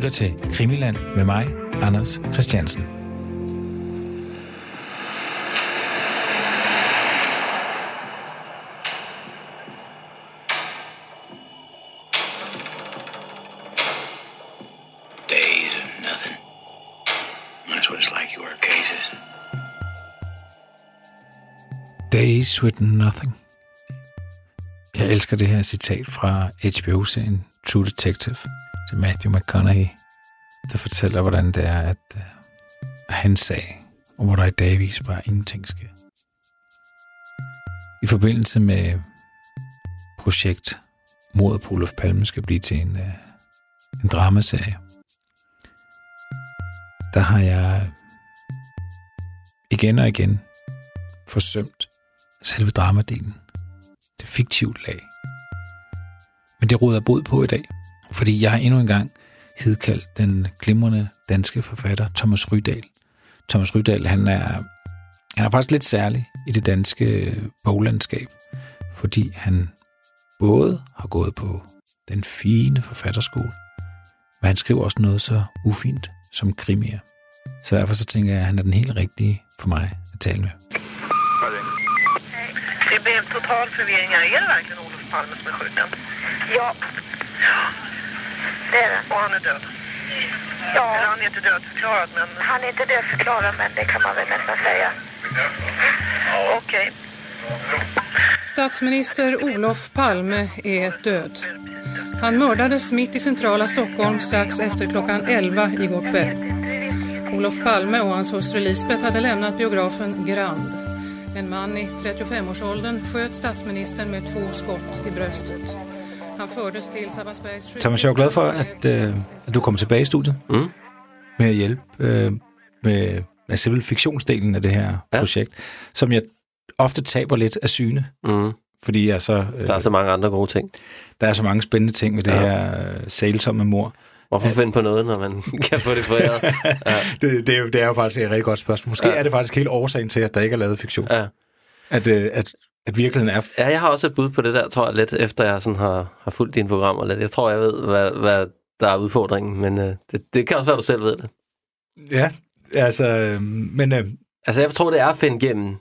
lytter til Krimiland med mig, Anders Christiansen. Days with Nothing. Jeg elsker det her citat fra HBO-serien True Detective. Det er Matthew McConaughey, der fortæller, hvordan det er, at øh, han sagde, og hvor der i dagvis bare ingenting sker. I forbindelse med projekt Mordet på Olof Palme skal blive til en, øh, en dramaserie, der har jeg øh, igen og igen forsømt selve dramadelen. Det fiktivt lag. Men det råder bod på i dag, fordi jeg har endnu engang hidkaldt den glimrende danske forfatter Thomas Rydal. Thomas Rydal, han er, han er faktisk lidt særlig i det danske boglandskab, fordi han både har gået på den fine forfatterskole, men han skriver også noget så ufint som krimier. Så derfor så tænker jeg, at han er den helt rigtige for mig at tale med. Det blev total forvirring. Er det verkligen Olof Palme som er skjuten? Ja. Det är det. Och han är död? Ja, Eller han är inte dödförklarad, men han är inte dödförklarad men det kan man väl nästan säga. okej. Statsminister Olof Palme är död. Han mördades mitt i centrala Stockholm strax efter klockan 11 igår kväll. Olof Palme och hans hustru Lisbeth hade lämnat biografen Grand. En man i 35-årsåldern sköt statsministern med två skott i bröstet. Thomas, jeg er glad for, at, øh, at du kommer tilbage i studiet Mm. med at hjælpe øh, med, med selve fiktionsdelen af det her ja. Projekt, som jeg ofte taber lidt af syne, Mm. fordi jeg så, øh, Der er så mange andre gode ting. der er så mange spændende ting med det Ja. her øh, sælsomme mor. Hvorfor finde på noget, når man kan få det foræret? Ja. Det, det, er jo, det er jo faktisk et rigtig godt spørgsmål. Måske. Ja. er det faktisk hele årsagen til, at der ikke er lavet fiktion. Ja. At, øh, at, at virkeligheden er... ja, jeg har også et bud på det der, tror jeg, lidt efter jeg sådan har, har fulgt dine programmer lidt. Jeg tror, jeg ved, hvad, hvad der er udfordringen, men øh, det, det kan også være, du selv ved det. Ja, altså... Øh, men øh, Altså, jeg tror, det er at finde igennem.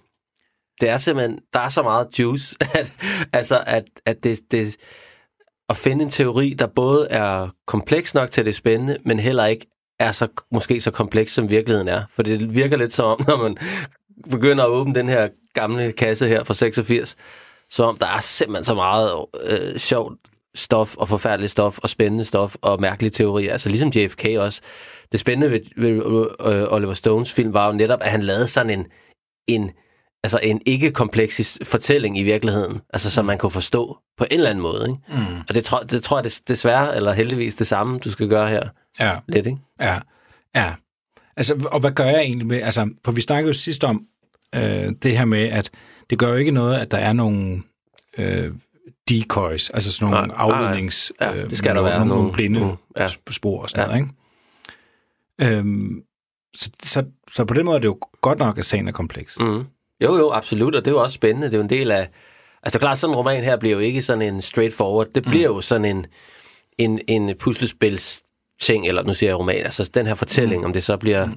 Det er simpelthen, der er så meget juice, at, altså, at, at det, det, at finde en teori, der både er kompleks nok til det spændende, men heller ikke er så, måske så kompleks, som virkeligheden er. For det virker lidt som om, når man begynder at åbne den her gamle kasse her fra 86, som om der er simpelthen så meget øh, sjovt stof og forfærdeligt stof og spændende stof og mærkelige teorier. Altså ligesom JFK også. Det spændende ved, ved øh, Oliver Stones film var jo netop, at han lavede sådan en, en altså en ikke-kompleks fortælling i virkeligheden, altså som man kunne forstå på en eller anden måde. Ikke? mm, Og det, tror, det tror jeg des, desværre, eller heldigvis det samme, du skal gøre her ja, lidt. Ikke? ja, ja. Altså, og hvad gør jeg egentlig med... Altså, for vi snakkede jo sidst om øh, det her med, at det gør jo ikke noget, at der er nogle øh, decoys, altså sådan nogle Nej, nej, nej. aflednings... Ja, øh, det skal der nogle, være, Nogle, nogle blinde nogle- ja. ja. spor og sådan Ja. noget, ikke? Øhm, så, så, så på den måde er det jo godt nok, at sagen er kompleks. Mm. Jo, jo, absolut, og det er jo også spændende. Det er jo en del af... Altså, det er klart, sådan en roman her bliver jo ikke sådan en straightforward. Det bliver mm. jo sådan en, en, en puslespils ting, eller nu siger jeg roman, altså den her fortælling, mm. om det så bliver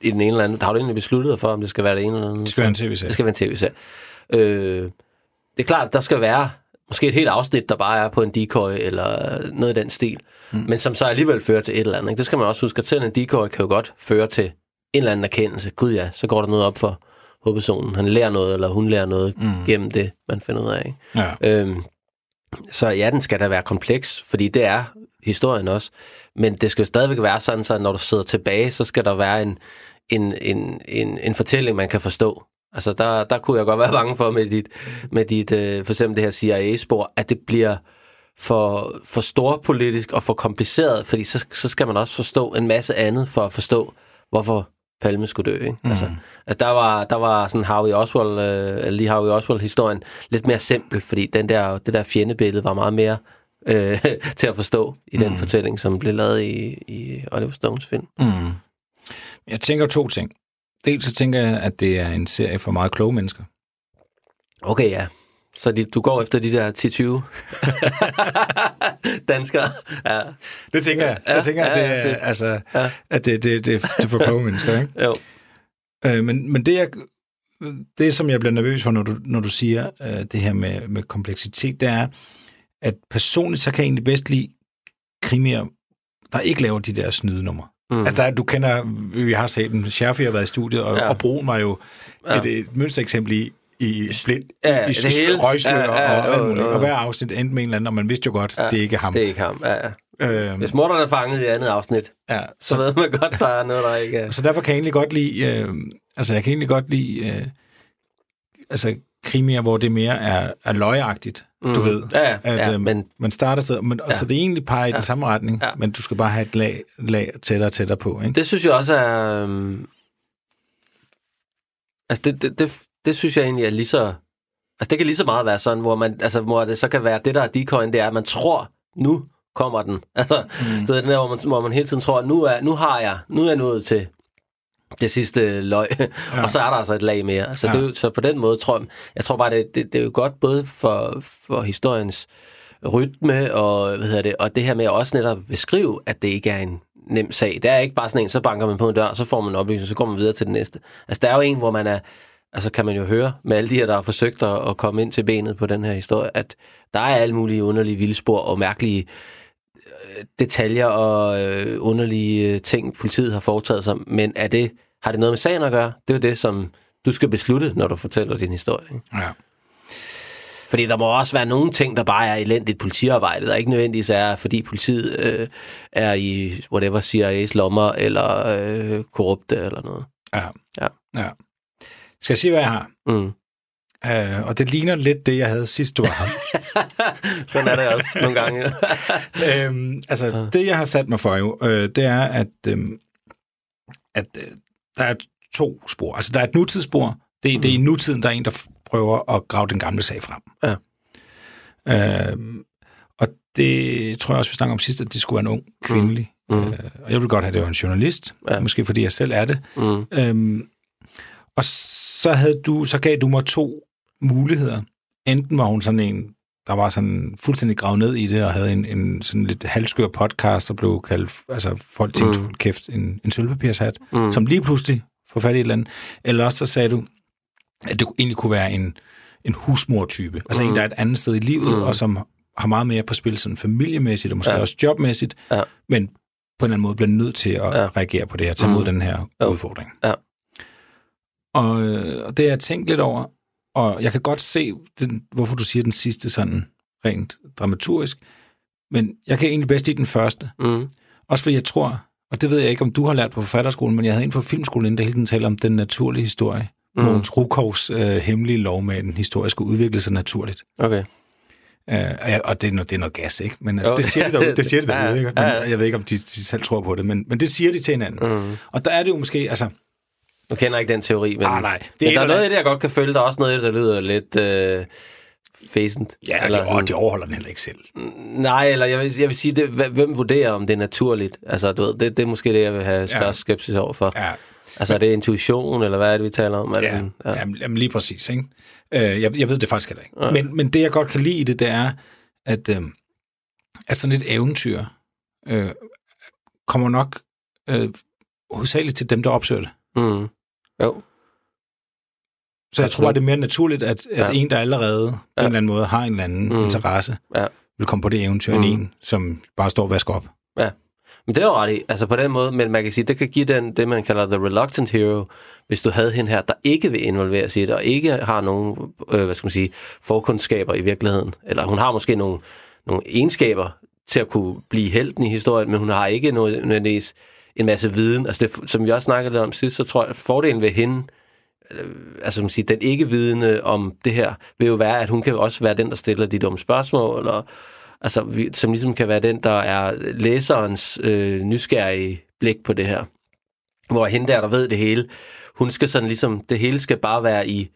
i den ene eller anden... Har du egentlig besluttet dig for, om det skal være det ene eller andet? Det skal være en tv-serie. Det skal være en tv-serie. Øh, det er klart, at der skal være måske et helt afsnit, der bare er på en decoy, eller noget i den stil, mm. men som så alligevel fører til et eller andet. Ikke? Det skal man også huske, at selv en decoy kan jo godt føre til en eller anden erkendelse. Gud ja, så går der noget op for hovedpersonen. Han lærer noget, eller hun lærer noget mm. gennem det, man finder ud af. Ikke? Ja. Øhm, så ja, den skal da være kompleks, fordi det er historien også. Men det skal jo stadigvæk være sådan, så når du sidder tilbage, så skal der være en, en, en, en, en fortælling, man kan forstå. Altså, der, der kunne jeg godt være bange for med dit, med dit øh, for eksempel det her CIA-spor, at det bliver for, for storpolitisk og for kompliceret, fordi så, så skal man også forstå en masse andet for at forstå, hvorfor Palme skulle dø. Ikke? Mm. Altså, at der var, der var sådan Harvey Oswald, øh, lige Harvey Oswald-historien lidt mere simpel, fordi den der, det der fjendebillede var meget mere øh, til at forstå i den fortælling, som blev lavet i, i Oliver Stones film. Mm. Jeg tænker to ting. Dels så tænker jeg, at det er en serie for meget kloge mennesker. Okay, ja. Så de, du går efter de der 10-20 danskere. Ja. Det tænker jeg. Jeg tænker, ja, at det, ja, altså, Ja. at det, det, det, det er for kloge mennesker, ikke? Jo. Øh, men, men det, jeg, det, som jeg bliver nervøs for, når du, når du siger øh, det her med, med kompleksitet, det er, at personligt, så kan jeg egentlig bedst lide krimier, der ikke laver de der snydenummer. Mm. Altså, der, er- du kender, vi har set den, Scherfi har været i studiet, og, Ja. ja. og Broen var jo Ja. et, et mønstereksempel i, i split, Ja, i, det hele. røgslør Ja, ja, og alt muligt. Og hver afsnit endte med en eller anden, og man vidste jo godt, ja, det er ikke ham. Det er ikke ham. Ja, ja. Øhm, Hvis morderen er fanget i andet afsnit, ja, så ved man godt, der er noget, der ikke er. Så derfor kan jeg egentlig godt lide, øh, altså jeg kan egentlig godt lide, øh, altså krimier, hvor det mere er, er løjeagtigt, mm. du ved. Ja, ja, At, ja, øh, men man starter sted, men, ja. så det egentlig peger i den samme retning, Ja. ja. men du skal bare have et lag, lag tættere og tættere på, ikke? det synes jeg også er... øhm, Altså, det, det, det, det synes jeg egentlig er lige så... Altså, det kan lige så meget være sådan, hvor, man, altså, hvor det så kan være, det der er decoyen, det er, at man tror, nu kommer den. Altså, mm. så det er der, hvor man, hvor man hele tiden tror, nu, er, nu har jeg, nu er jeg nået til det sidste løg, ja. og så er der altså et lag mere. Altså, ja. Det så på den måde tror jeg, jeg tror bare, det, det, det er jo godt både for, for historiens rytme og, hvad hedder det, og det her med at også netop beskrive, at det ikke er en nem sag. Det er ikke bare sådan en, så banker man på en dør, så får man en oplysning, så går man videre til den næste. Altså, der er jo en, hvor man er, altså kan man jo høre med alle de her, der har forsøgt at, at komme ind til benet på den her historie, at der er alle mulige underlige vildspor og mærkelige øh, detaljer og øh, underlige øh, ting, politiet har foretaget sig. Men er det, har det noget med sagen at gøre? Det er det, som du skal beslutte, når du fortæller din historie. Ikke? Ja. Fordi der må også være nogle ting, der bare er elendigt politiarbejde, der ikke nødvendigvis er, fordi politiet øh, er i, whatever, CIA's lommer, eller øh, korrupte, eller noget. Ja. Ja. ja. Skal jeg sige, hvad jeg har? Mm. Uh, og det ligner lidt det, jeg havde sidst, du var her. Sådan er det også nogle gange. øhm, altså, det jeg har sat mig for jo, øh, det er, at, øhm, at øh, der er to spor. Altså, der er et nutidsspor. Det, mm. det er i nutiden, der er en, der prøver at grave den gamle sag frem. Ja. Øhm, og det tror jeg også, vi snakker om sidst, at det skulle være en ung kvindelig. Mm. Mm. Øh, og jeg vil godt have, at det var en journalist. Ja. Ja. Måske fordi jeg selv er det. Mm. Øhm, og så, havde du, så gav du mig to muligheder. Enten var hun sådan en, der var sådan fuldstændig gravet ned i det, og havde en, en sådan lidt halvskør podcast, og blev kaldt, altså folk tænkte, mm. kæft, en, en sølvpapirshat, mm. som lige pludselig får fat i et eller andet. Eller også så sagde du, at det egentlig kunne være en, en husmor-type. Altså mm. en, der er et andet sted i livet, mm. og som har meget mere på spil sådan familiemæssigt, og måske Ja. ja. også jobmæssigt, Ja. men på en eller anden måde bliver nødt til at Ja. ja. reagere på det her, tage Mm. mod den her Jo. udfordring. Ja. Og, øh, og det har jeg tænkt lidt over, og jeg kan godt se, den, hvorfor du siger den sidste sådan rent dramaturgisk, men jeg kan egentlig bedst lide den første. Mm. Også fordi jeg tror, og det ved jeg ikke, om du har lært på forfatterskolen, men jeg havde en fra filmskolen, der hele tiden taler om den naturlige historie. Mm. Mogens Rukovs øh, hemmelige lov med, at den historiske udvikle sig naturligt. Okay. Uh, og, det er, noget, det er noget gas, ikke? Men altså, Jo. det siger de derude, det siger de derude ikke? Men. Jeg ved ikke, om de, de selv tror på det, men, men det siger de til hinanden. Mm. Og der er det jo måske, altså, Du kender ikke den teori, men, Ah, nej. Det men er der er et noget i det, jeg godt kan følge. Der er også noget i det, der lyder lidt øh, fæsent. ja, eller, og de overholder den heller ikke selv. Nej, eller jeg vil, jeg vil sige, det, hv- hvem vurderer, om det er naturligt? Altså, du ved, det, det er måske det, jeg vil have størst Ja. skepsis over for. Ja, Altså, er det intuition, eller hvad er det, vi taler om? Er det ja, sådan, ja. Jamen, jamen, lige præcis, ikke? Uh, jeg, jeg ved det faktisk heller ikke. Ja. Men, men det, jeg godt kan lide i det, det er, at, uh, at sådan et eventyr uh, kommer nok uh, hovedsageligt til dem, der opsøger det. Mm. Jo. Så jeg tror bare, det er mere naturligt, at, at Ja. en, der allerede på Ja. en eller anden måde har en eller anden Mm. interesse, Ja. vil komme på det eventyr mm. En, som bare står og vasker op. Ja. Men det er jo ret i, altså på den måde, men man kan sige, det kan give den, det man kalder the reluctant hero, hvis du havde hende her, der ikke vil involveres i det, og ikke har nogen, øh, hvad skal man sige, forkundskaber i virkeligheden. Eller hun har måske nogle, nogle egenskaber til at kunne blive helten i historien, men hun har ikke noget, nødvendigvis en masse viden. Altså det, som vi også snakkede lidt om sidst, så tror jeg, at fordelen ved hende, øh, altså man siger, den ikke vidende om det her, vil jo være, at hun kan også være den, der stiller de dumme spørgsmål, eller altså, vi, som ligesom kan være den, der er læserens øh, nysgerrige blik på det her. Hvor hende der, der ved det hele, hun skal sådan ligesom, det hele skal bare være i,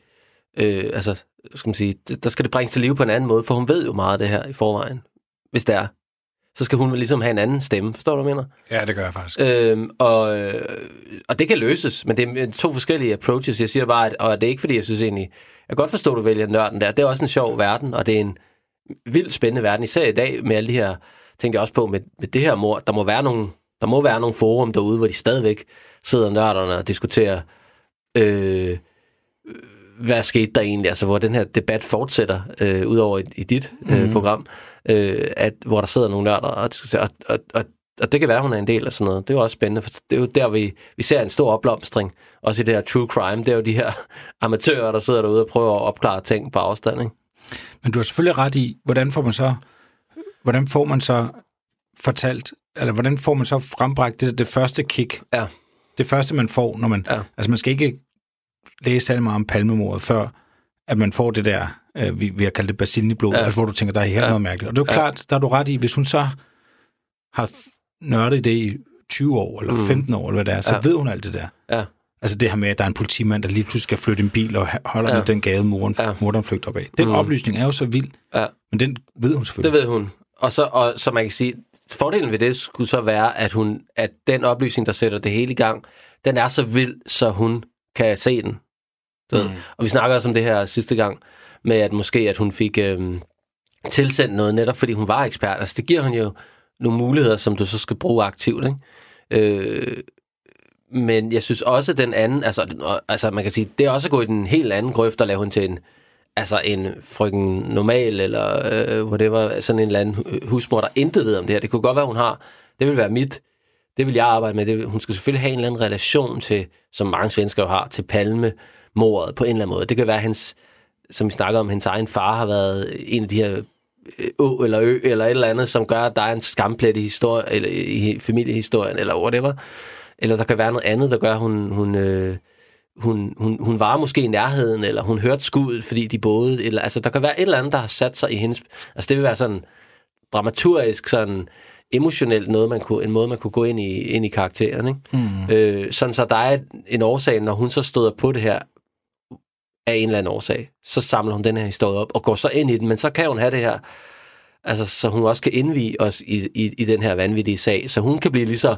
øh, altså, skal man sige, det- der skal det bringes til live på en anden måde, for hun ved jo meget af det her i forvejen, hvis det er. Så skal hun ligesom have en anden stemme, forstår du, hvad jeg mener? Ja, det gør jeg faktisk. Øhm, og, øh, og det kan løses, men det er to forskellige approaches. Jeg siger bare, at, og det er ikke fordi, jeg synes egentlig, kan godt forstå, at du vælger nørden der. Det er også en sjov verden, og det er en vildt spændende verden. Især i dag med alle de her, tænkte jeg også på med, med det her mor. Der må være nogle, der må være nogle forum derude, hvor de stadigvæk sidder nørderne og diskuterer, øh, hvad skete der egentlig, altså hvor den her debat fortsætter, øh, udover i, i dit øh, mm. program, øh, at, hvor der sidder nogle nørder og diskuterer, og, og, og, og det kan være, hun er en del af sådan noget. Det er jo også spændende, for det er jo der, vi, vi ser en stor opblomstring, også i det her true crime, det er jo de her amatører, der sidder derude og prøver at opklare ting på afstand, ikke? Men du har selvfølgelig ret i, hvordan får man så, hvordan får man så fortalt, eller hvordan får man så frembragt det, det første kick? Ja. Det første, man får, når man... Ja. Altså, man skal ikke læse særlig meget om palmemordet, før at man får det der, øh, vi, vi har kaldt det basillen i blodet, Ja. altså, hvor du tænker, der er her Ja. noget mærkeligt. Og det er jo Ja. klart, der er du ret i, hvis hun så har nørdet det i 20 år, eller Mm. 15 år, eller hvad det er, så Ja. ved hun alt det der. Ja. Altså det her med, at der er en politimand, der lige pludselig skal flytte en bil og holder Ja. med den gade, moren, Ja. morderen flygter op af. Den Mm. oplysning er jo så vild, Ja. men den ved hun Det selvfølgelig. ved hun. Og så, og, så man kan sige, fordelen ved det skulle så være, at, hun, at den oplysning, der sætter det hele i gang, den er så vild, så hun kan se den. Du ved. Mm. Og vi snakker også om det her sidste gang, med at måske, at hun fik øhm, tilsendt noget, netop fordi hun var ekspert. Altså det giver hun jo nogle muligheder, som du så skal bruge aktivt. Ikke? Øh, men jeg synes også, at den anden, altså, altså man kan sige, det er også at gå i den helt anden grøft og lave hun til en, altså en frøken normal, eller øh, whatever, sådan en eller anden hu- husmor, der intet ved om det her. Det kunne godt være, hun har, det vil være mit, det vil jeg arbejde med. Det, hun skal selvfølgelig have en eller anden relation til, som mange svensker jo har, til palmemordet på en eller anden måde. Det kan være, hans, som vi snakker om, hendes egen far har været en af de her øh, å eller ø, eller et eller andet, som gør, at der er en skamplet i, historie, eller i familiehistorien, eller whatever. Eller der kan være noget andet, der gør, at hun, hun, øh, hun, hun, hun var måske i nærheden, eller hun hørte skuddet, fordi de boede. Eller, altså, der kan være et eller andet, der har sat sig i hendes... Altså, det vil være sådan dramaturgisk, sådan emotionelt noget, man kunne, en måde, man kunne gå ind i, ind i karakteren. Ikke? Mm. Øh, sådan så der er en årsag, når hun så støder på det her af en eller anden årsag, så samler hun den her historie op og går så ind i den, men så kan hun have det her, altså så hun også kan indvige os i, i, i den her vanvittige sag, så hun kan blive lige så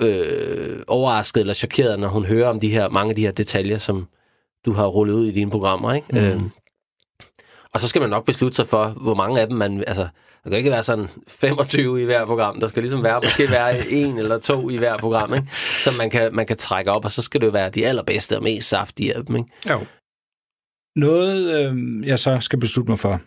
øh, overrasket eller chokeret, når hun hører om de her mange af de her detaljer, som du har rullet ud i dine programmer. Ikke? Mm. Øh, og så skal man nok beslutte sig for, hvor mange af dem man... Altså, der kan ikke være sådan 25 i hver program. Der skal ligesom være, måske være en eller to i hver program, ikke? som man kan, man kan trække op, og så skal det jo være de allerbedste og mest saftige af dem. Ikke? Jo. Noget, øh, jeg så skal beslutte mig for,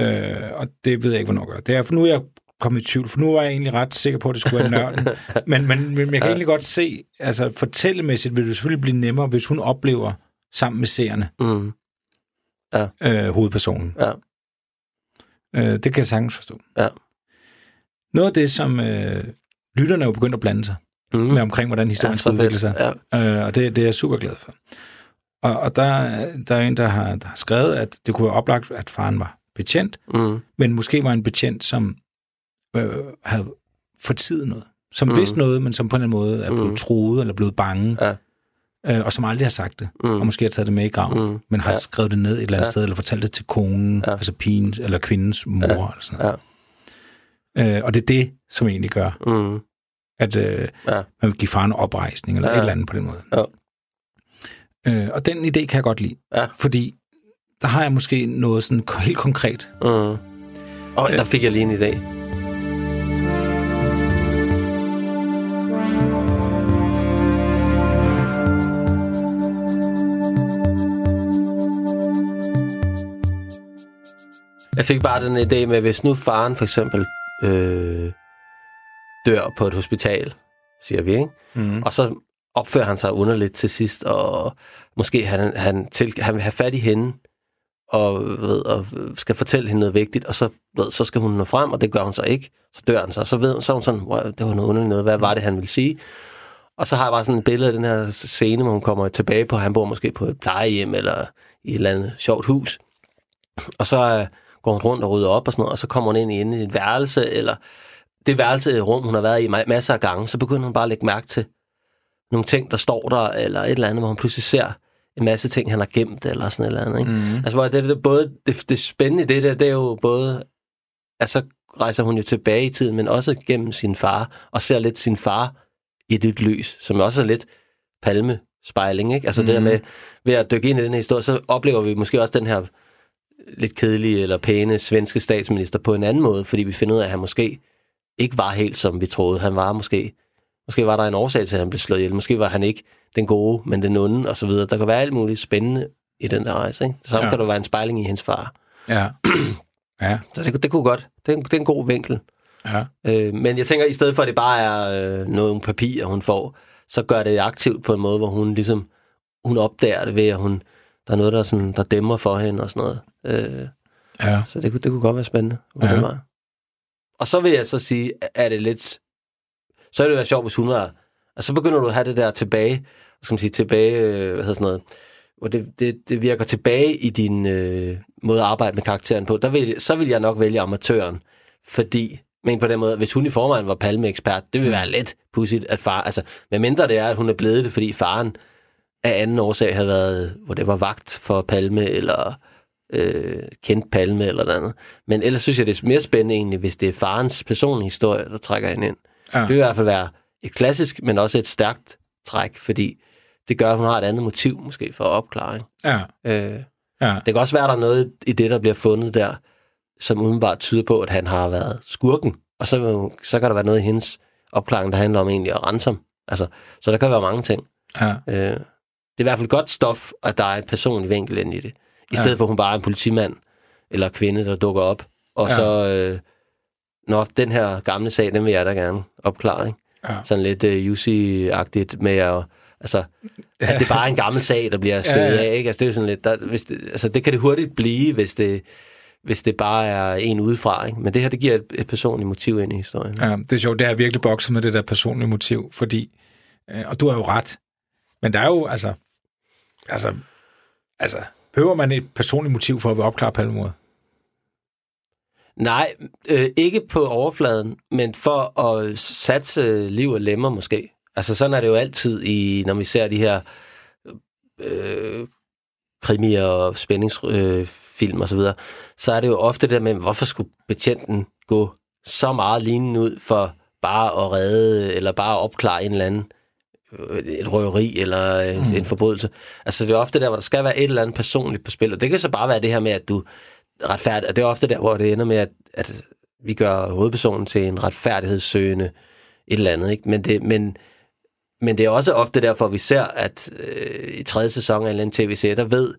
øh, og det ved jeg ikke, hvornår jeg gør, det er, for nu er jeg kommet i tvivl, for nu var jeg egentlig ret sikker på, at det skulle være nørden. men, men, men jeg kan egentlig godt se, altså fortællemæssigt vil det selvfølgelig blive nemmere, hvis hun oplever sammen med seerne, Mm. Øh, hovedpersonen. Ja. Øh, det kan jeg sagtens forstå. Ja. Noget af det, som øh, lytterne er jo begyndt at blande sig Mm. med omkring, hvordan historien ja, skal udvikle sig. Ja. Øh, og det, det er jeg super glad for. Og, og der, der er en, der har, der har skrevet, at det kunne være oplagt, at faren var betjent, Mm. men måske var en betjent, som øh, havde fortidet noget. Som Mm. vidste noget, men som på en eller anden måde er blevet Mm. truet eller blevet bange, Ja. Øh, og som aldrig har sagt det, Mm. og måske har taget det med i graven, Mm. men har Ja. skrevet det ned et eller andet Ja. sted, eller fortalt det til konen, Ja. altså pigen eller kvindens mor, Ja. eller sådan noget. Ja. Øh, og det er det, som egentlig gør, Mm. at øh, Ja. man vil give faren oprejsning, eller Ja. et eller andet på den måde. Ja. Øh, og den idé kan jeg godt lide, Ja. fordi der har jeg måske noget sådan helt konkret. Mm. Og der fik jeg lige en idé. Jeg fik bare den idé med, hvis nu faren for eksempel øh, dør på et hospital, siger vi, ikke? Mm. Og så opfører han sig underligt til sidst, og måske han, han, til, han vil have fat i hende, og, ved, og skal fortælle hende noget vigtigt, og så, ved, så skal hun nå frem, og det gør hun så ikke. Så dør han så, så ved så hun sådan, wow, det var noget underligt noget, hvad var det, han ville sige? Og så har jeg bare sådan et billede af den her scene, hvor hun kommer tilbage på, han bor måske på et plejehjem, eller i et eller andet sjovt hus. Og så øh, går hun rundt og rydder op og sådan noget, og så kommer hun ind i, ind i et værelse, eller det værelse, rum, hun har været i ma- masser af gange, så begynder hun bare at lægge mærke til nogle ting, der står der, eller et eller andet, hvor hun pludselig ser en masse ting, han har gemt, eller sådan et eller andet. Ikke? Mm. Altså, hvor det, det, både, det, det spændende det der, det er jo både, at så rejser hun jo tilbage i tiden, men også gennem sin far, og ser lidt sin far i et nyt lys, som også er lidt palme spejling, ikke? Altså mm. det der med, ved at dykke ind i den her historie, så oplever vi måske også den her lidt kedelige eller pæne svenske statsminister på en anden måde, fordi vi finder ud af, at han måske ikke var helt som vi troede. Han var måske, måske var der en årsag til, at han blev slået ihjel. Måske var han ikke den gode, men den onde, og så videre. Der kan være alt muligt spændende i den der rejse, ikke? Så Ja. ja. kan der være en spejling i hendes far. Ja. ja. Så det, det kunne godt. Det er, en, det er en god vinkel. Ja. Øh, men jeg tænker, i stedet for, at det bare er øh, nogle papirer, hun får, så gør det aktivt på en måde, hvor hun ligesom, hun opdager det ved, at hun, der er noget, der, sådan, der dæmmer for hende og sådan noget. Øh, Ja. så det, kunne- det kunne godt være spændende. Ja. Ja. Og så vil jeg så sige, er det lidt... Så ville det være sjovt, hvis hun var... Og så begynder du at have det der tilbage, hvad skal man sige, tilbage, øh, hvad hedder sådan noget, hvor det, det, det virker tilbage i din øh, måde at arbejde med karakteren på. Der vil, så vil jeg nok vælge amatøren, fordi, men på den måde, hvis hun i forvejen var palmeekspert, det vil være lidt pudsigt, at far, altså, med mindre det er, at hun er blevet det, fordi faren af anden årsag havde været, hvor det var vagt for Palme, eller øh, kendt Palme, eller noget andet. Men ellers synes jeg, det er mere spændende egentlig, hvis det er farens personlige historie, der trækker hende ind. Ja. Det vil i hvert fald være et klassisk, men også et stærkt træk, fordi det gør, at hun har et andet motiv måske for opklaring. Ja. Øh, Ja. det kan også være, at der er noget i det, der bliver fundet der, som udenbart tyder på, at han har været skurken. Og så, så kan der være noget i hendes opklaring, der handler om egentlig at rense ham. Altså, så der kan være mange ting. Ja. Øh, det er i hvert fald godt stof, at der er et personligt vinkel ind i det. I Ja. stedet for, at hun bare er en politimand eller kvinde, der dukker op. Og Ja. ja. så, øh, nå, den her gamle sag, den vil jeg da gerne opklare. Ikke? Ja. Sådan lidt øh, Jussi-agtigt med at... Altså, at det bare er en gammel sag, der bliver stødt Ja, ja. af. Ikke? Altså, det, er sådan lidt, der, hvis det, altså, det kan det hurtigt blive, hvis det, hvis det bare er en udefra. Ikke? Men det her, det giver et, et personligt motiv ind i historien. Ja, det er sjovt. Det er virkelig bokset med det der personlige motiv, fordi, øh, og du har jo ret, men der er jo, altså, altså, altså, behøver man et personligt motiv for at vil opklare palmemordet? Nej, øh, ikke på overfladen, men for at satse liv og lemmer måske. Altså sådan er det jo altid, i, når vi ser de her øh, krimier og spændingsfilm øh, og så videre, så er det jo ofte det der med, hvorfor skulle betjenten gå så meget lignende ud for bare at redde, eller bare at opklare en eller anden øh, et røveri eller en, mm. en forbrydelse. Altså det er ofte der, hvor der skal være et eller andet personligt på spil, og det kan så bare være det her med, at du retfærdigt, og det er ofte der, hvor det ender med, at, at vi gør hovedpersonen til en retfærdighedssøgende et eller andet, ikke? Men det, men, men det er også ofte derfor, vi ser, at øh, i tredje sæson af en tv-serie, der ved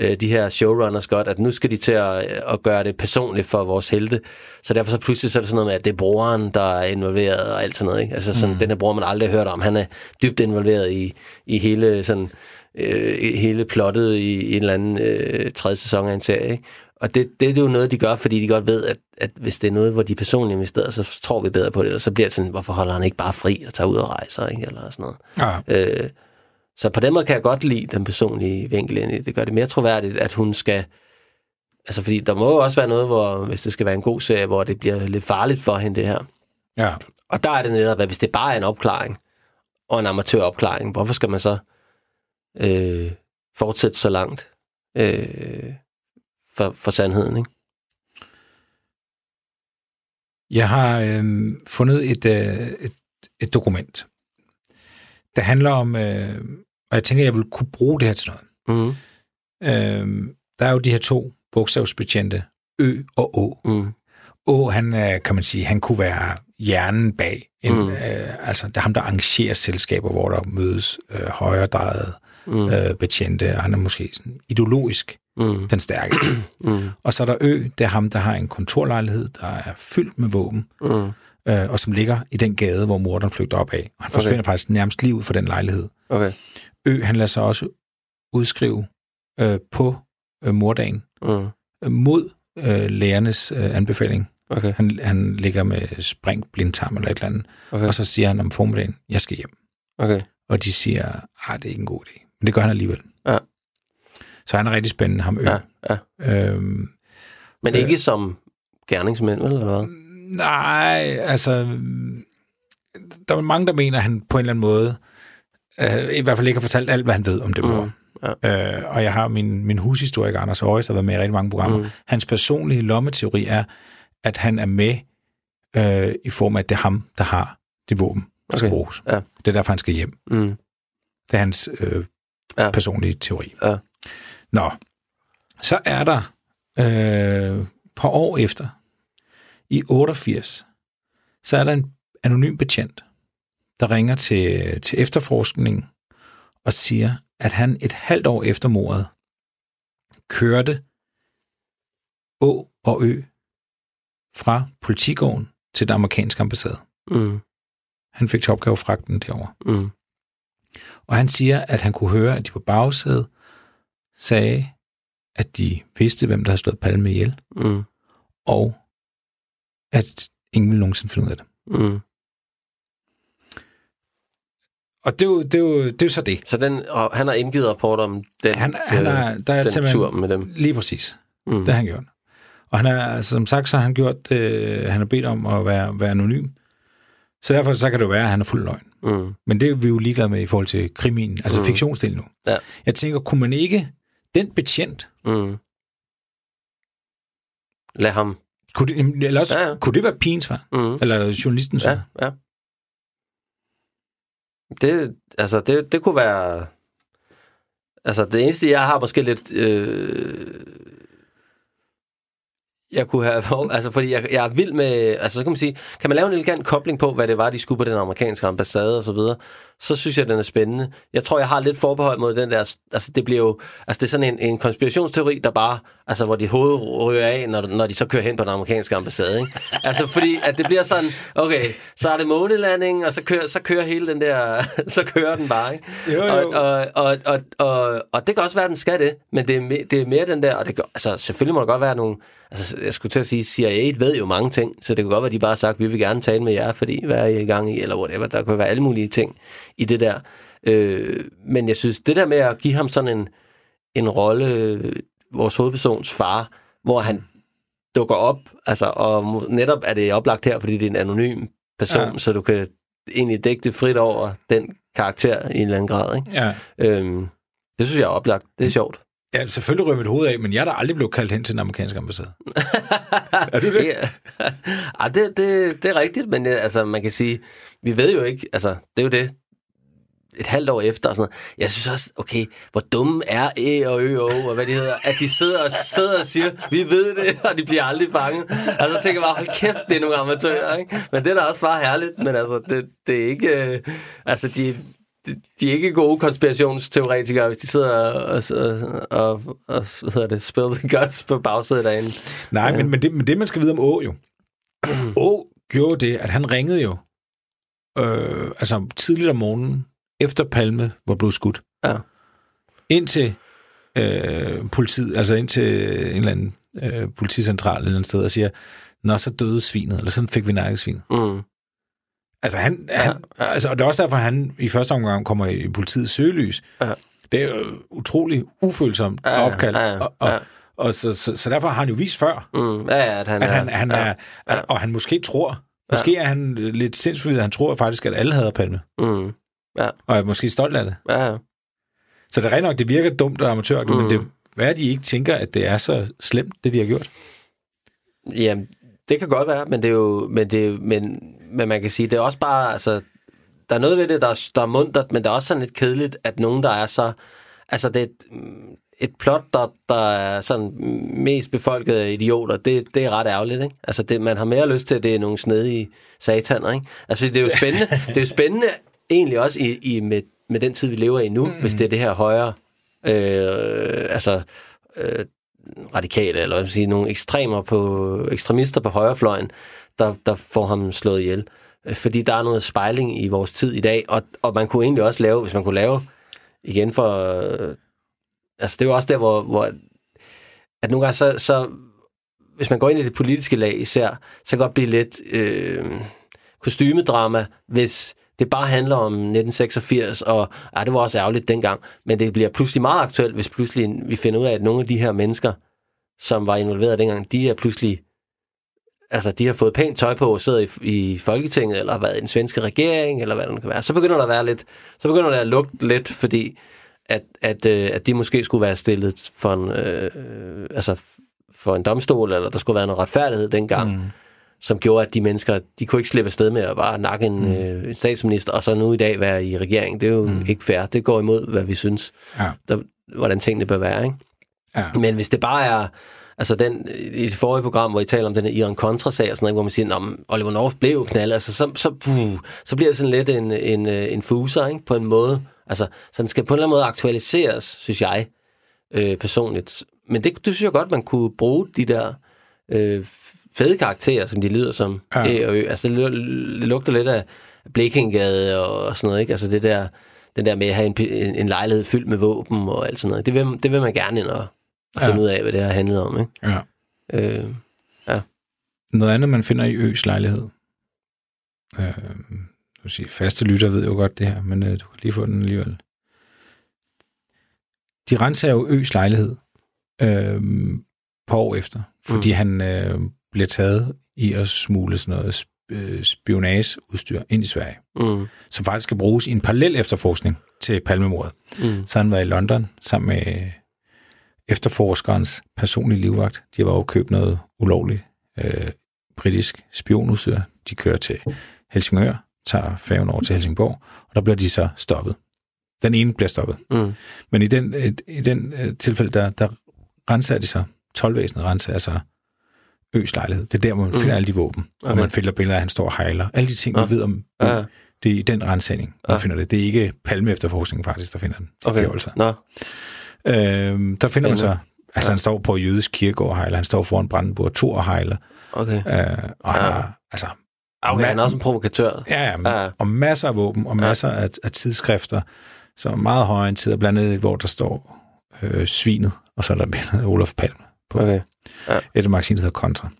øh, de her showrunners godt, at nu skal de til at, at gøre det personligt for vores helte. Så derfor så pludselig så er det sådan noget med, at det er broren, der er involveret og alt sådan noget. Ikke? Altså sådan, mm. den her bror, man aldrig har hørt om, han er dybt involveret i, i hele sådan øh, hele plottet i, i en eller anden øh, tredje sæson af en serie. Ikke? Og det, det, det er jo noget, de gør, fordi de godt ved, at, at hvis det er noget, hvor de personligt investerer, så tror vi bedre på det, eller så bliver det sådan, hvorfor holder han ikke bare fri og tager ud og rejser, ikke? eller sådan noget. Ja. Øh, så på den måde kan jeg godt lide den personlige vinkel ind i det. Gør det mere troværdigt, at hun skal... Altså, fordi der må jo også være noget, hvor, hvis det skal være en god serie, hvor det bliver lidt farligt for hende, det her. ja. Og der er det netop, at hvis det bare er en opklaring, og en amatøropklaring, hvorfor skal man så øh, fortsætte så langt øh, for, for sandheden, ikke? Jeg har øh, fundet et, øh, et, et dokument, der handler om, øh, og jeg tænker, jeg vil kunne bruge det her til noget. Mm, Øh, der er jo de her to bogstavsbetjente, Ø og Å. mm, Å, han er, kan man sige, han kunne være hjernen bag. En, Mm. øh, altså, det er ham, der arrangerer selskaber, hvor der mødes øh, højredrejede mm, øh, betjente, og han er måske sådan ideologisk mm, den stærkeste. mm, Og så er der Ø, det er ham, der har en kontorlejlighed, der er fyldt med våben, mm. øh, og som ligger i den gade, hvor morderen flygter op af. Og han forsvinder okay. faktisk nærmest lige ud fra den lejlighed. Okay. Ø, han lader sig også udskrive øh, på øh, mordagen Mm, øh, mod øh, lægernes øh, anbefaling. okay. Han, han ligger med sprængt blindtarm eller et eller andet, Okay. og så siger han om formiddagen, jeg skal hjem. Okay. Og de siger, at det er ikke en god idé. Men det gør han alligevel. Ja. Så han er rigtig spændende, ham Ø. Ja, ja. Øhm, Men ikke som gerningsmænd? Eller hvad? Nej, altså, der er mange, der mener, at han på en eller anden måde, øh, i hvert fald ikke har fortalt alt, hvad han ved om det mor. Mm, Mm, øh, og jeg har min, min hushistoriker, Anders Højes, der har været med i rigtig mange programmer. Mm. Hans personlige lommeteori er, at han er med øh, i form af, at det er ham, der har det våben, der okay. skal bruges. ja. Det er derfor, han skal hjem. Mm, Det er hans øh, Ja. ja. personlige teori. Ja. Nå, så er der øh, par år efter, i 88, så er der en anonym betjent, der ringer til, til efterforskningen og siger, at han et halvt år efter mordet kørte Å og Ø fra politigården til den amerikanske ambassade. Mm. Han fik til opgave at fragte den derovre. Mm. Og han siger, at han kunne høre, at de på bagsædet sagde, at de vidste, hvem der havde slået Palme ihjel, Mm. og at ingen ville nogensinde finde ud af det. Mm. Og det er jo, det er jo, det er jo så det. Så den, og han har indgivet rapport om den, Han, han er, der er den tur med dem. Lige præcis. Mm. Det har han gjort. Og han er, altså, som sagt, så har han gjort, øh, han har bedt om at være, være anonym. Så derfor så kan det jo være, at han er fuld løgn. Mm. Men det er vi jo ligeglade med i forhold til krimien, altså Mm. fiktionsdelen nu. Ja. Jeg tænker, kunne man ikke, den betjent, Mm. Lad ham. kunne det, eller også, Ja, ja, kunne det være pigens svar? Mm. Eller journalistens? Ja, ja. Det, altså, det, det kunne være... Altså, det eneste, jeg har måske lidt... Øh, jeg kunne have... Altså, fordi jeg, jeg er vild med... Altså, så kan man sige... Kan man lave en elegant kobling på, hvad det var, de skulle på den amerikanske ambassade og så videre, så synes jeg, den er spændende. Jeg tror, jeg har lidt forbehold mod den der... Altså, det bliver jo... Altså, det er sådan en, en konspirationsteori, der bare... Altså, hvor de hoved rører af, når, når de så kører hen på den amerikanske ambassade, ikke? Altså, fordi at det bliver sådan... Okay, så er det månelanding, og så kører, så kører hele den der... så kører den bare, ikke? Jo, jo. Og, og, og, og, og, og det kan også være, at den skal det, men det er, me, det er mere den der... Og det kan, altså, selvfølgelig må der godt være nogle... Altså, jeg skulle til at sige, CIA ved jo mange ting, så det kan godt være, at de bare har sagt, vi vil gerne tale med jer, fordi hvad er I i gang i, eller whatever. Der kan være alle mulige ting i det der. Øh, men jeg synes, det der med at give ham sådan en, en rolle, vores hovedpersons far, hvor han dukker op, altså, og netop er det oplagt her, fordi det er en anonym person, ja. Ja. så du kan egentlig dække det frit over den karakter i en eller anden grad. Ikke? Ja. Øhm, det synes jeg er oplagt. Det er sjovt. ja, selvfølgelig ryger mit hoved af, men jeg er da aldrig blevet kaldt hen til den amerikanske ambassade. er du det? Ja. Ej, det, det, det er rigtigt, men øh, altså, man kan sige, vi ved jo ikke, altså, det er jo det, et halvt år efter og sådan noget. Jeg synes også, okay, hvor dumme er Æ og Ø og O, og hvad de hedder, at de sidder og, sidder og siger, vi ved det, og de bliver aldrig fanget. Altså, så tænker jeg bare, hold kæft, det er nogle amatører, ikke? Men det er da også bare herligt, men altså, det, det er ikke, øh, altså, de, de, er ikke gode konspirationsteoretikere, hvis de sidder og, og, og, og hvad hedder det, spill the guts på bagsædet derinde. Nej, men, men, det, men det, man skal vide om Å jo. Å gjorde det, at han ringede jo øh, altså tidligt om morgenen, efter Palme var blevet skudt, Ja. ind til øh, politiet, altså ind til en eller anden øh, politicentral et eller andet sted, og siger, Nå, så døde svinet, eller sådan fik vi nakkesvinet. Mm. Altså, han, han, ja. altså, og det er også derfor, han i første omgang kommer i politiets søgelys. Ja. Det er jo utrolig ufølsomt Ja, ja, opkald. ja, ja, og, og, ja. og så, så, så derfor har han jo vist før, Mm. Ja, ja, at han at er... han, han ja, er, ja. og han måske tror, måske er han lidt sindssygt, han tror faktisk, at alle hader Palme, Mm. Og er måske stolt af det. Ja, ja. Så det er rent nok, det virker dumt og amatøragtigt, Mm. men det, hvad er de ikke tænker, at det er så slemt, det de har gjort? Jamen, det kan godt være, men det er jo, men det er, men, men man kan sige, det er også bare, altså, der er noget ved det, der, er- der er muntert, men det er også sådan lidt kedeligt, at nogen, der er så, altså det er et, et plot, der, der er sådan mest befolket af idioter, det, det er ret ærgerligt, ikke? Altså, det, man har mere lyst til, at det er nogle snedige sataner, ikke? Altså, det er jo spændende, det er jo spændende egentlig også i, i med, med den tid, vi lever i nu, mm. hvis det er det her højere, øh, altså, øh, radikale, eller hvad man sige, nogle ekstremer på, ekstremister på højrefløjen, der, der får ham slået ihjel. Fordi der er noget spejling i vores tid i dag, og, og man kunne egentlig også lave, hvis man kunne lave, igen for, øh, altså det er jo også der, hvor, hvor at nogle gange så, så, hvis man går ind i det politiske lag især, så kan det godt blive lidt øh, kostymedrama, hvis det bare handler om 1986, og ja, det var også ærgerligt dengang, men det bliver pludselig meget aktuelt, hvis pludselig vi finder ud af, at nogle af de her mennesker, som var involveret dengang, de er pludselig, altså de har fået pænt tøj på og sidder i, i Folketinget, eller har været i den svenske regering, eller hvad det nu kan være. Så begynder der at være lidt, så begynder det at lugte lidt, fordi at, at, øh, at de måske skulle være stillet for en, øh, altså for en domstol, eller der skulle være noget retfærdighed dengang. Mm som gjorde, at de mennesker, de kunne ikke slippe afsted med at bare nakke en, mm. øh, statsminister, og så nu i dag være i regering. Det er jo mm. ikke fair. Det går imod, hvad vi synes, Ja. der, hvordan tingene bør være. Ikke? Ja. Men hvis det bare er, altså den, i det forrige program, hvor I taler om den her Iran-Contra-sag og sådan noget, hvor man siger, at Oliver North blev jo knaldet, altså så, så, puh, så bliver det sådan lidt en, en, øh, en fuser, ikke? på en måde. Altså, så den skal på en eller anden måde aktualiseres, synes jeg, øh, personligt. Men det, det synes jeg godt, man kunne bruge de der øh, fede karakterer, som de lyder som. Ja. Ja. Æ og ø. Altså, det, lu- det lugter lidt af Blikengade og sådan noget, ikke? Altså det der, den der med at have en, en, en lejlighed fyldt med våben og alt sådan noget. Det vil, det vil man gerne ind og, og finde Ja. ud af, hvad det har handlet om, ikke? ja. Øh, Noget andet, man finder i Øs lejlighed. Øh, du siger, faste lytter ved jo godt det her, men øh, du kan lige få den alligevel. De renser jo Øs lejlighed øh, på år efter, fordi mm. han øh, bliver taget i at smule sådan noget øh, spionageudstyr ind i Sverige, mm, som faktisk skal bruges i en parallel efterforskning til Palmemordet. mm, Så han var i London sammen med efterforskerens personlige livvagt. De var jo købt noget ulovligt øh, britisk spionudstyr. De kører til Helsingør, tager færgen over til Helsingborg, og der bliver de så stoppet. Den ene bliver stoppet. mm, Men i den, i den øh, tilfælde, der, der renser de så, 12-væsenet renser altså Øs lejlighed. Det er der, hvor man finder alle de våben, okay. og Okay. man finder billeder af, han står og hejler. Alle de ting, Ja. ved om Ja. det er i den rensning, man Ja. finder det. Det er ikke palme efterforskningen faktisk, der finder den. De okay. fjolser. Nå, Øhm, der finder man så, altså Ja. han står på jødisk kirkegård og hejler, han står foran Brandenburg Tor og hejler, okay. øh, og han har, altså, Okay, han er også en provokatør. ja, ja, Ja. og masser af våben, og masser af, af tidsskrifter, som er meget højorienteret, blandt andet, hvor der står øh, svinet, og så er der billedet af Olof Palme på Okay. et af magasin, der hedder Kontra.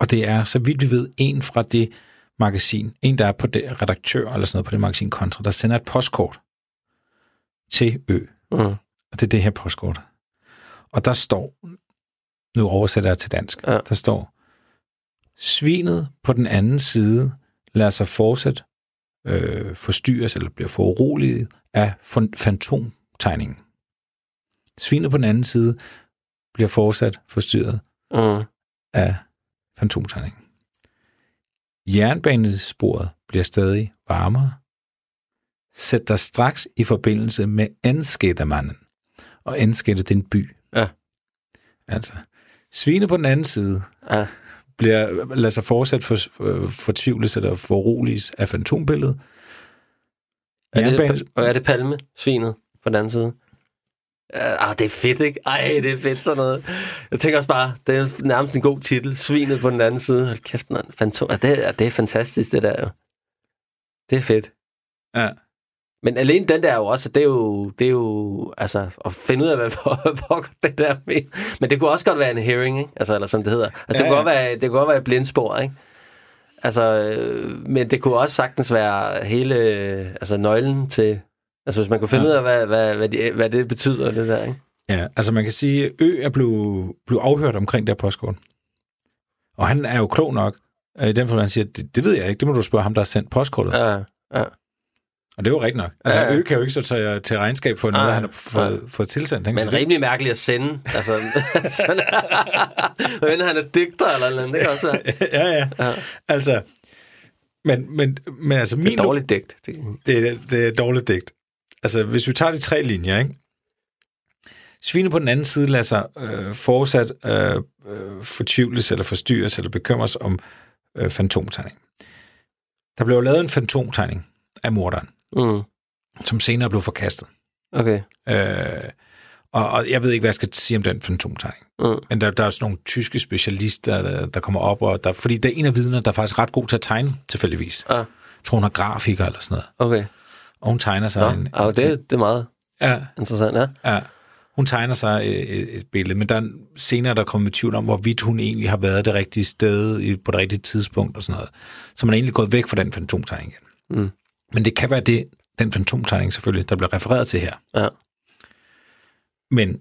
Og det er, så vidt vi ved, en fra det magasin, en der er på det redaktør eller sådan noget på det magasin Kontra, der sender et postkort til Ø. Mm. Og det er det her postkort. Og der står, nu oversætter jeg til dansk, Ja. der står, svinet på den anden side lader sig fortsat øh, forstyrres eller bliver foruroliget af fan- fantomtegningen. Svinet på den anden side bliver fortsat forstyrret Mm. af fantomtegningen. Jernbanesporet bliver stadig varmere. Sæt dig straks i forbindelse med Enskættermanden. Og Enskætte, det er en by. Ja. Altså, svine på den anden side Ja. bliver, lader sig fortsat for, for, fortvivles eller foruroliges af fantombilledet. Er det, og er det palme, svinet, på den anden side? Ja, ah, det er fedt, ikke? Ej, det er fedt sådan noget. Jeg tænker også bare, det er nærmest en god titel. Svinet på den anden side. Hold kæft, man. Fantom. Ah, det, er, det er fantastisk, det der jo. Det er fedt. ja. Men alene den der er jo også, det er jo, det er jo altså, at finde ud af, hvad pokker det der med. Men det kunne også godt være en hearing, ikke? Altså, eller som det hedder. Altså, det, Ja, kunne ja. godt være, det kunne godt være et blindspor, ikke? Altså, øh, men det kunne også sagtens være hele, øh, altså nøglen til, altså hvis man kunne finde Ja. ud af, hvad, hvad, hvad, de, hvad det betyder, det der, ikke? Ja, altså man kan sige, at Ø er blevet, blevet afhørt omkring det her postkort. Og han er jo klog nok, øh, i den forstand, han siger, det, det ved jeg ikke, det må du spørge ham, der har sendt postkortet. Ja. Ja, ja. Og det er jo rigtigt nok. Altså Ja, ja. Ø kan jo ikke så tage til regnskab for noget, Nej, han har fået, fået tilsendt. ikke? Men det- rimelig mærkeligt at sende. Altså, sådan, men han er digter eller noget, det kan også være. ja, ja, Ja. Altså, men, men, men altså Det min... er dårligt digt. Det, Det, er- det er dårligt digt. Altså, hvis vi tager de tre linjer, ikke? Svine på den anden side lader sig øh, fortsat øh, øh, fortvivles eller forstyrres eller bekymres om øh, fantomtegning. Der blev lavet en fantomtegning af morderen, mm, som senere blev forkastet. okay. Øh, og, og jeg ved ikke, hvad jeg skal sige om den fantomtegning. Mm. Men der, der er sådan nogle tyske specialister, der, der kommer op, og der, fordi der er en af vidnerne, der er faktisk ret god til at tegne, tilfældigvis. Ah, Jeg tror, hun har grafiker eller sådan noget. okay. Og hun tegner sig Nå, en... ah, det, det er meget Ja, interessant, ja. ja. Hun tegner sig et, et, et billede, men der er senere, der kommer tvivl om, hvorvidt hun egentlig har været det rigtige sted på det rigtige tidspunkt og sådan noget. Så man er egentlig gået væk fra den fantomtegning igen. Mm. Men det kan være det, den fantomtegning selvfølgelig, der bliver refereret til her. Ja. Men,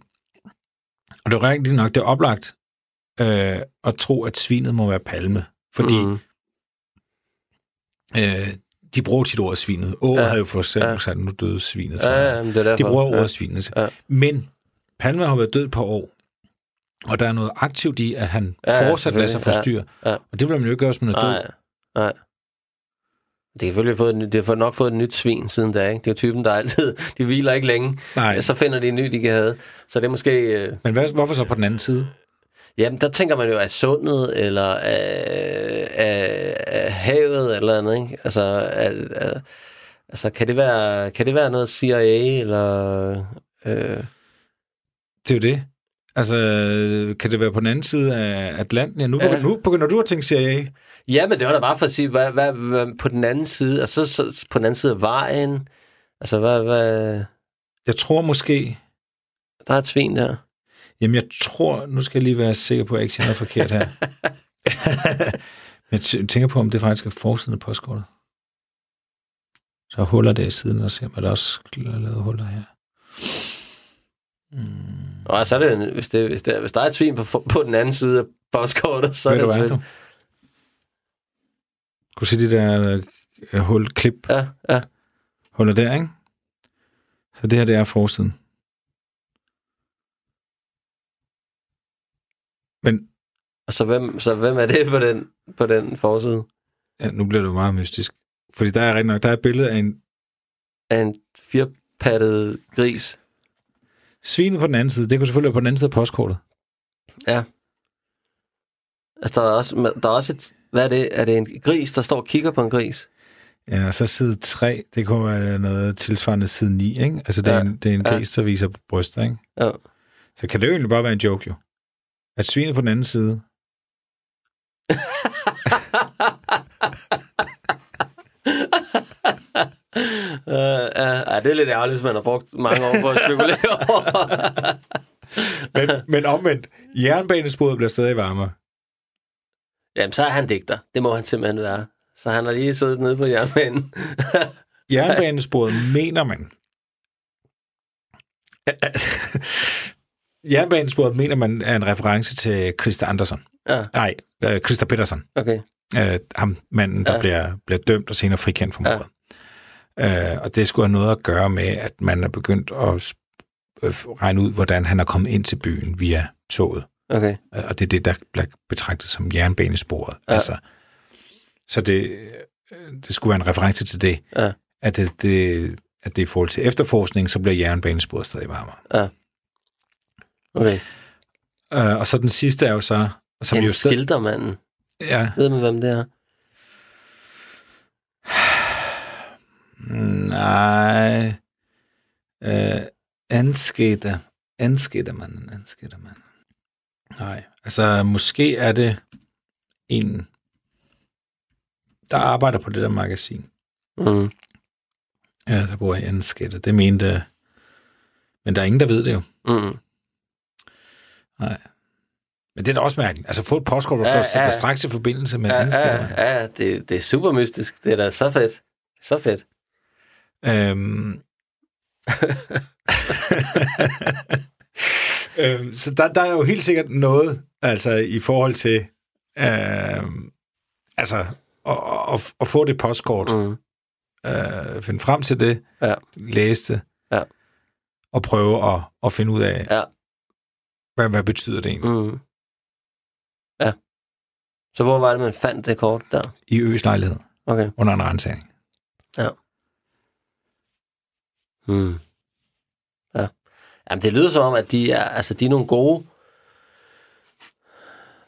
og det er rigtigt nok, det er oplagt øh, at tro, at svinet må være palme, fordi. Mm. øh, de bruger tit ordet svinet. Åh, ja. Ja. havde jo for eksempel Ja. sagt, nu døde svinet. tror Ja, jeg. ja, men det er derfor. De bruger ordet ja. svinet. Ja. Men Palme har været død på år. Og der er noget aktivt i, at han Ja, ja, fortsat lader sig forstyrre. Ja. Og det vil man jo ikke gøre, hvis man er død. Nej, nej. Det har selvfølgelig fået, det har nok fået et nyt svin siden da, ikke? Det er typen, der altid, de hviler ikke længe. Nej. Så finder de en ny, de kan have. Så det er måske, øh, Men hvad, hvorfor så på den anden side? Jamen der tænker man jo af sundet, eller af, af, af havet, eller andet, ikke? Altså, af, af, altså kan, det være, kan det være noget CIA, eller... Øh, Det er jo det. Altså, kan det være på den anden side af Atlanten? Ja, nu, Ja. ja. nu begynder du at tænke CIA. ja, men det var da bare for at sige, hvad, hvad, hvad på den anden side, altså så, på den anden side af vejen, altså hvad, hvad, Jeg tror måske... der er et svin der. Jamen, jeg tror... Nu skal jeg lige være sikker på, at jeg ikke siger noget forkert her. Men jeg tæ- tænker på, om det faktisk er forsiden af postkortet. Så er huller der i siden, og ser man der også er lavet huller her. Mm. Og så er det, hvis, det, hvis, det, hvis der er et svin på, på den anden side af postkortet, så Ved er det hvad, du? Kunne se de der uh, hul, klip, Ja, ja. huller der, ikke? Så det her, det er forsiden. Men Og så hvem, så hvem er det på den, på den forside? ja, nu bliver det jo meget mystisk. Fordi der er rigtig nok, der er et billede af en Af en firpattet gris. svin på den anden side. Det kunne selvfølgelig være på den anden side af postkortet. Ja. Altså, der er også, der er også et, hvad er det? Er det en gris, der står og kigger på en gris? Ja, og så side 3, det kunne være noget tilsvarende side 9, ikke? Altså, det er, Ja, en, det er en ja. gris, der viser bryster, ikke? Ja. Så kan det jo egentlig bare være en joke, jo. At svinet på den anden side... Uh, uh, uh, det er lidt ærgerligt, hvis man har brugt mange år på at spekulere over. Men, men omvendt, jernbanesporet bliver stadig varmere. Jamen, så er han digter. Det må han simpelthen være. Så han har lige siddet nede på jernbanen. Jernbanesporet mener man. Jernbanesporet mener man er en reference til Christa Andersen. ja, Nej, øh, Christa Petersen. okay. øh, ham manden, der Ja. ja. bliver, bliver dømt og senere frikendt for Ja. mordet. Ja. Øh, og det skulle have noget at gøre med, at man er begyndt at øh, regne ud, hvordan han er kommet ind til byen via toget. Okay. Øh, Og det er det, der bliver betragtet som jernbanesporet. Ja. Altså, så det, øh, det skulle være en reference til det, Ja. at det, det, at det i forhold til efterforskning, så bliver jernbanesporet stadig varmere. Okay. Øh, og så den sidste er jo så... Som en jo stadig, skiltermanden. ja, Ved man, hvem det er? Nej. Øh, anskete. Anskete man. Anskete man. Nej. Altså, måske er det en, der arbejder på det der magasin. Mm. Ja, der bor i Anskete. Det mente... Men der er ingen, der ved det jo. Mm. Nej. Men det er da også mærkeligt. Altså, få et postkort, hvor Ja, står ja. straks i forbindelse med Ja, Anskete. ja, ja det, det er super mystisk. Det er da så fedt. Så fedt. Øhm. øhm, så der, der er jo helt sikkert noget, altså i forhold til, øhm, altså at, at, at få det postkort. Mm. øh, finde frem til det, Ja. læse det, Ja. og prøve at, at finde ud af, Ja. Hvad, hvad betyder det egentlig Mm. Ja. Så hvor var det, man fandt det kort der? i Øs lejlighed Okay. under en rensagning. Mm. Ja. Jamen, det lyder som om, at de er, altså, de er nogle gode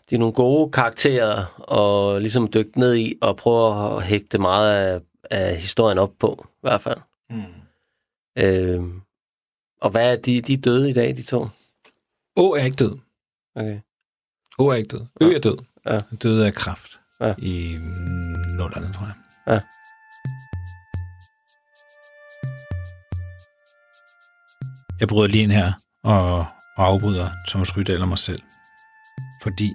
de er nogle gode karakterer og ligesom dykke ned i og prøve at hægte meget af, af historien op på, i hvert fald. Mm. Øhm, og hvad er de, de er døde i dag, de to? Å er ikke død. Okay. Å er ikke død. Ø er død. Ja. Døde af kræft Ja. i nullerne, tror jeg. Ja. Jeg bryder lige ind her og, og afbryder Thomas Rydahl og mig selv. Fordi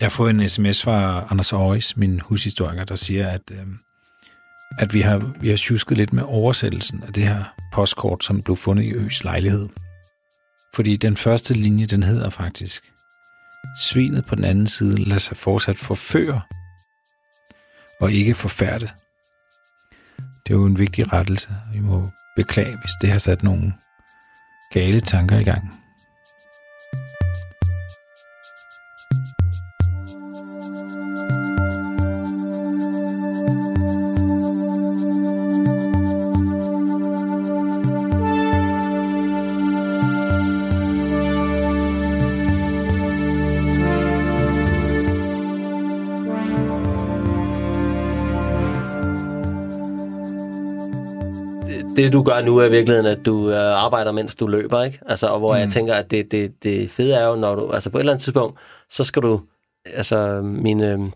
jeg fået en sms fra Anders Aarhus, min hushistoriker, der siger, at, øh, at vi har, vi har tjusket lidt med oversættelsen af det her postkort, som blev fundet i Øs lejlighed. Fordi den første linje, den hedder faktisk, Svinet på den anden side lader sig fortsat forføre og ikke forfærde. Det er jo en vigtig rettelse. Vi må beklage, hvis det har sat nogle gale tanker i gang. Du gør nu er i virkeligheden, at du øh, arbejder, mens du løber, ikke? Altså, og hvor mm. jeg tænker, at det, det, det fede er jo, når du, altså på et eller andet tidspunkt, så skal du, altså mine,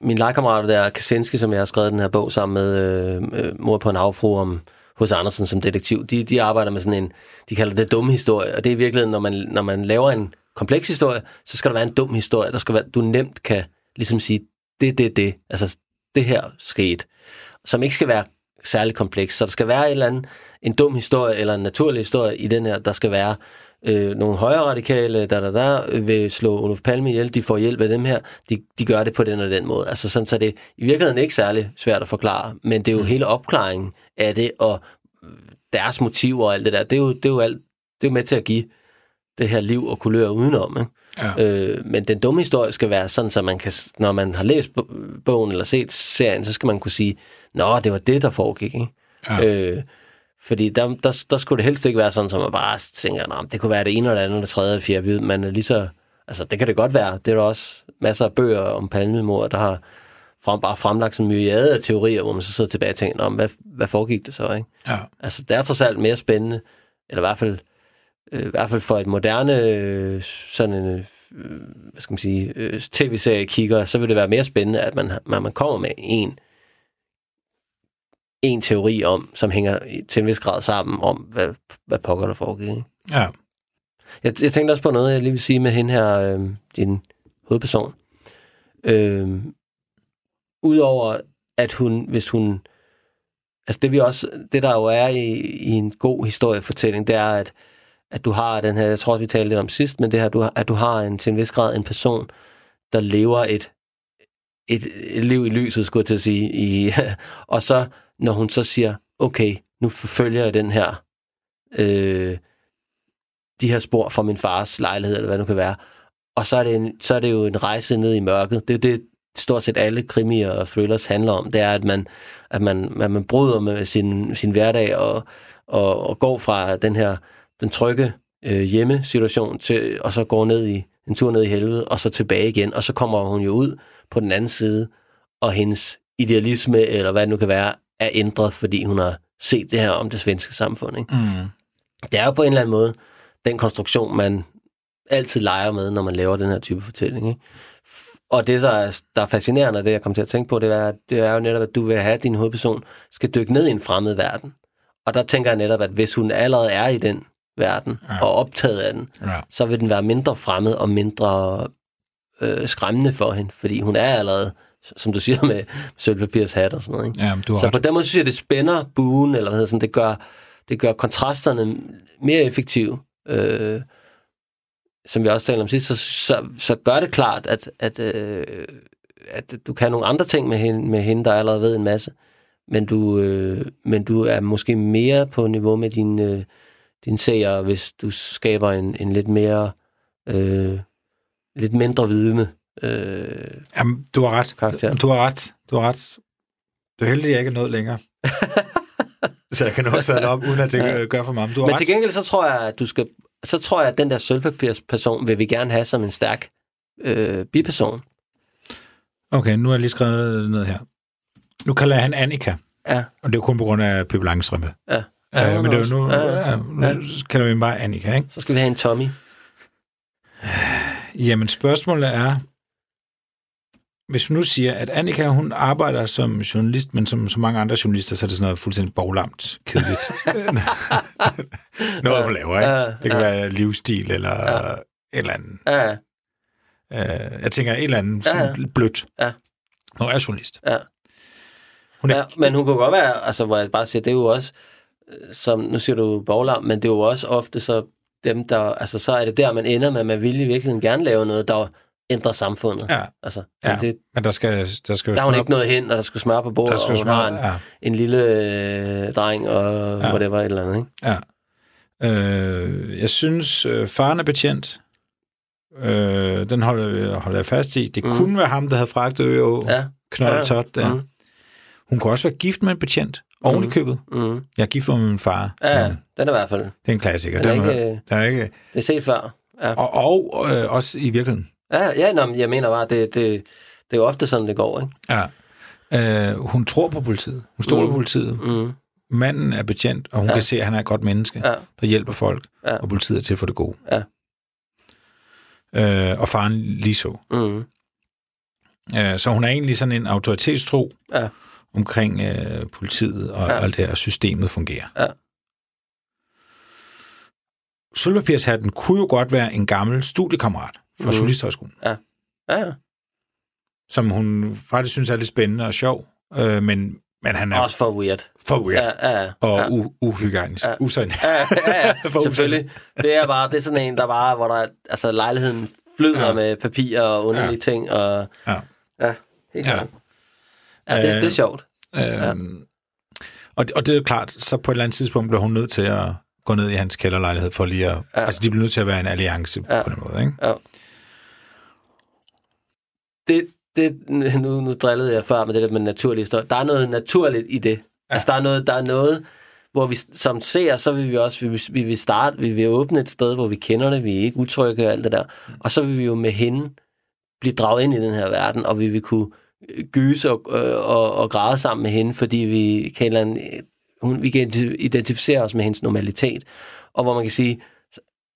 min legekammerater der, Kaczynski, som jeg har skrevet den her bog sammen med øh, øh, Mor på en havfru om hos Andersen som detektiv, de, de arbejder med sådan en, de kalder det dumme historie, og det er i virkeligheden, når man, når man laver en kompleks historie, så skal der være en dum historie, der skal være, du nemt kan ligesom sige, det, det, det, altså det her skete, som ikke skal være særlig kompleks, så der skal være en eller anden, en dum historie, eller en naturlig historie i den her, der skal være øh, nogle højre radikale, der, der, der vil slå Olof Palme ihjel, de får hjælp af dem her, de, de gør det på den og den måde. Altså sådan, så det er i virkeligheden ikke særlig svært at forklare, men det er jo mm. hele opklaringen af det, og deres motiver og alt det der, det er jo, det er jo, alt, det er jo med til at give det her liv og kulør udenom. Ikke? Ja. Øh, men den dumme historie skal være sådan, så man kan, når man har læst bogen eller set serien, så skal man kunne sige, nå, det var det, der foregik. Ikke? Ja. Øh, fordi der, der, der skulle det helst ikke være sådan, som man bare tænker, Nå, det kunne være det ene eller andet, eller tredje eller fjerde, men lige så, altså det kan det godt være. Det er der også masser af bøger om palmemord, der har frem, bare fremlagt sådan en myriade af teorier, hvor man så sidder tilbage og tænker, om hvad, hvad foregik det så, ikke? Ja. Altså, det er trods alt mere spændende, eller i hvert fald, øh, i hvert fald for et moderne, øh, sådan en, øh, hvad skal man sige, øh, tv-serie kigger, så vil det være mere spændende, at man, man, man kommer med en, en teori om, som hænger til en vis grad sammen om, hvad, hvad pokker der foregik. Ikke? Ja. Jeg, jeg tænkte også på noget, jeg lige vil sige med hende her, øh, din hovedperson. Øh, Udover at hun, hvis hun... Altså det, vi også, det der jo er i, i en god historiefortælling, det er, at, at du har den her, jeg tror også, vi talte lidt om sidst, men det her, du, at du har en, til en vis grad en person, der lever et, et, et liv i lyset, skulle jeg til at sige. I, og så, når hun så siger, okay, nu forfølger jeg den her, øh, de her spor fra min fars lejlighed, eller hvad det nu kan være, og så er, det en, så er det jo en rejse ned i mørket. Det er det, stort set alle krimier og thrillers handler om, det er, at man, at man, at man bryder med sin, sin hverdag og, og, og går fra den her den trygge øh, hjemmesituation til, og så går ned i en tur ned i helvede, og så tilbage igen, og så kommer hun jo ud på den anden side, og hendes idealisme, eller hvad det nu kan være, er ændret, fordi hun har set det her om det svenske samfund. Ikke? Mm. Det er jo på en eller anden måde den konstruktion, man altid leger med, når man laver den her type fortælling. Ikke? Og det, der er, der er fascinerende, det jeg kommer til at tænke på, det er, det er jo netop, at du vil have, at din hovedperson skal dykke ned i en fremmed verden. Og der tænker jeg netop, at hvis hun allerede er i den verden, ja. og optaget af den, ja. så vil den være mindre fremmed og mindre øh, skræmmende for hende, fordi hun er allerede, som du siger, med sølvpapirs hat og sådan noget. Ikke? Ja, du så ret. på den måde synes jeg, det spænder buen, eller hvad hedder sådan, det gør, det gør kontrasterne mere effektive. Øh, som vi også talte om sidst, så, så, så gør det klart, at, at, øh, at du kan nogle andre ting med hende, med hende, der allerede ved en masse, men du, øh, men du er måske mere på niveau med din, øh, din seer, hvis du skaber en, en lidt mere, øh, lidt mindre vidne øh, Jamen, du har ret. Karakter. Du har ret. Du har ret. Du er heldig, at jeg ikke er nået længere. så jeg kan nå at op, uden at det ja. gør for mig. Men, du har Men ret. til gengæld så tror jeg, at du skal så tror jeg, at den der sølvpapirsperson vil vi gerne have som en stærk øh, biperson. Okay, nu har jeg lige skrevet noget her. Nu kalder jeg han Annika. Ja. Og det er kun på grund af Pippi Langstrømpe. Ja. Ja øh, men det er jo nu, ja, ja. nu ja. kalder vi ham bare Annika, ikke? Så skal vi have en Tommy. Jamen, spørgsmålet er, hvis vi nu siger, at Annika, hun arbejder som journalist, men som så mange andre journalister, så er det sådan noget fuldstændig boglamt, kedeligt. noget, hun laver, ikke? Det kan være livsstil eller ja. et eller andet. Ja. Uh, jeg tænker et eller andet sådan ja. blødt. Ja. Hun er journalist. Ja. Hun er... ja. Men hun kunne godt være, altså hvor jeg bare siger, det er jo også, øh, som nu siger du boglam, men det er jo også ofte så dem, der, altså så er det der, man ender med, at man vil i virkeligheden gerne lave noget, der ændre samfundet. Ja, altså, ja. Det, men der skal, der skal jo Der er hun ikke noget hen, og der skal smøre på bordet, der skal og hun smøre, har en, ja. en lille øh, dreng, og ja. whatever et eller andet. Ikke? Ja. Øh, jeg synes, øh, faren er betjent. Øh, den holder, holder jeg fast i. Det mm. kunne være ham, der havde fragtet Ø ja. Knold ja. Tot, der. Mm. Hun kunne også være gift med en betjent. Oven i mm. købet. Mm. Jeg er gift med min far. Ja, så, den er i hvert fald. Det er en klassiker. Den er, ikke, der er ikke, det er set før. Ja. Og, og øh, også i virkeligheden. Ja, ja nå, jeg mener bare, det, det, det er jo ofte sådan, det går, ikke? Ja. Øh, hun tror på politiet. Hun stoler mm. på politiet. Mm. manden er betjent, og hun ja. kan se, at han er et godt menneske, Ja. der hjælper folk, Ja. og politiet er til for det gode. Ja. Øh, og faren lige så. Mm. Øh, så hun er egentlig sådan en autoritetstro Ja. Omkring øh, politiet og Ja. ja. alt det her, og systemet fungerer. Ja. Sølvpapirshatten kunne jo godt være en gammel studiekammerat fra mm. Journalisthøjskolen, Ja, ja. som hun faktisk synes er lidt spændende og sjov, øh, men, men han er Også for weird. for weird Ja, ja, ja. og ja. u- uhygiejnisk. Ja. Ja. Usøgn. Ja, ja, ja, selvfølgelig. Det er bare, det er sådan en, der bare, hvor der, altså lejligheden flyder ja. Ja. med papir og underlige ja. ting, og Ja. ja, helt Ja. klart. Ja, det, det er Øh, sjovt. Øhm, og, og det er jo klart, så på et eller andet tidspunkt bliver hun nødt til at gå ned i hans kælderlejlighed for lige at... Ja. Ja. Altså, de bliver nødt til at være en alliance Ja. ja. på den måde, ikke? Ja. Det, det, nu, nu drillede jeg før med det der med naturlig historie. Der er noget naturligt i det. Ja. Altså, der er noget, der er noget, hvor vi som ser, så vil vi også, vi vi vil starte, vi vil åbne et sted, hvor vi kender det, vi er ikke utrygge og alt det der. Og så vil vi jo med hende blive draget ind i den her verden, og vi vil kunne øh, gyse og, øh, og, og græde sammen med hende, fordi vi kan, en hun, vi kan identificere os med hendes normalitet. Og hvor man kan sige,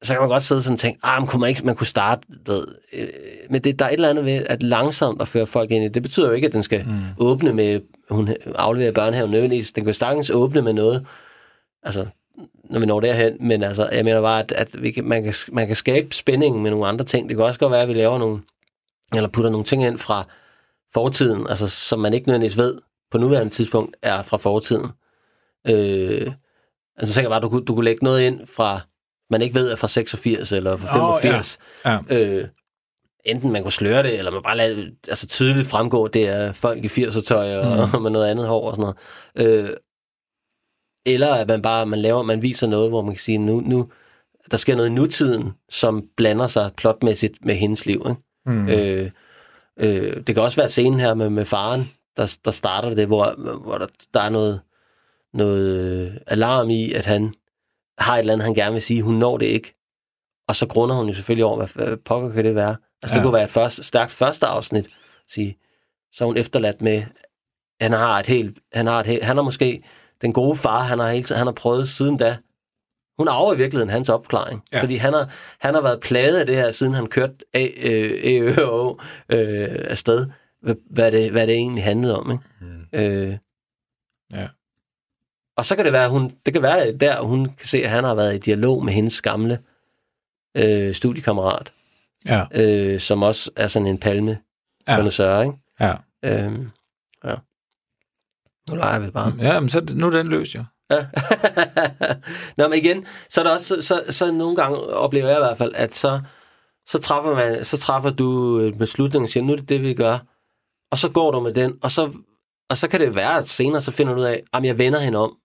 så, kan man godt sidde sådan og tænke, ah, men kunne man, ikke, man kunne starte, ved, øh, men det, der er et eller andet ved, at langsomt at føre folk ind i det. Betyder jo ikke, at den skal mm. åbne med, hun afleverer børnehaven nødvendigvis. Den kan sagtens åbne med noget, altså, når vi når derhen, men altså, jeg mener bare, at, at vi kan, man, kan, man kan skabe spænding med nogle andre ting. Det kan også godt være, at vi laver nogle, eller putter nogle ting ind fra fortiden, altså, som man ikke nødvendigvis ved på nuværende tidspunkt er fra fortiden. Øh, altså, så jeg bare, du, kunne- du kunne lægge noget ind fra, man ikke ved er fra 86 eller fra Åh, ja. 85. Ja. Øh, enten man kunne sløre det, eller man bare lade altså tydeligt fremgå, det er folk i 80'er tøj og mm. med noget andet hår og sådan noget. Øh, eller at man bare man laver, man viser noget, hvor man kan sige, nu, nu der sker noget i nutiden, som blander sig plotmæssigt med hendes liv. Ikke? Mm. Øh, øh, det kan også være scenen her med, med faren, der, der starter det, hvor, hvor der, der er noget, noget øh, alarm i, at han har et eller andet, han gerne vil sige, hun når det ikke. Og så grunder hun jo selvfølgelig over, hvad, pokker kan det være? Altså, det Ja. kunne være et første, stærkt første afsnit, sige. Så er hun efterladt med, han har et helt, han har et helt, han har måske den gode far, han har hele tiden, han har prøvet siden da. Hun arver i virkeligheden hans opklaring. Ja. Fordi han har, han har været plaget af det her, siden han kørte af, øh, øh, øh, afsted. Hvad, hvad, det, hvad det egentlig handlede om. Ikke? Mm. Øh, Ja. og så kan det være, hun, det kan være der, hun kan se, at han har været i dialog med hendes gamle øh, studiekammerat, Ja. øh, som også er sådan en palme Ja. ja. ikke? Ja. Øhm, ja. Nu leger vi bare. ja, men så nu er den løst, jo. Ja. Nå, men igen, så er der også, så, så, så nogle gange oplever jeg i hvert fald, at så, så, træffer, man, så træffer du en beslutning og siger, nu er det det, vi gør. Og så går du med den, og så, og så kan det være, at senere så finder du ud af, at jeg vender hende om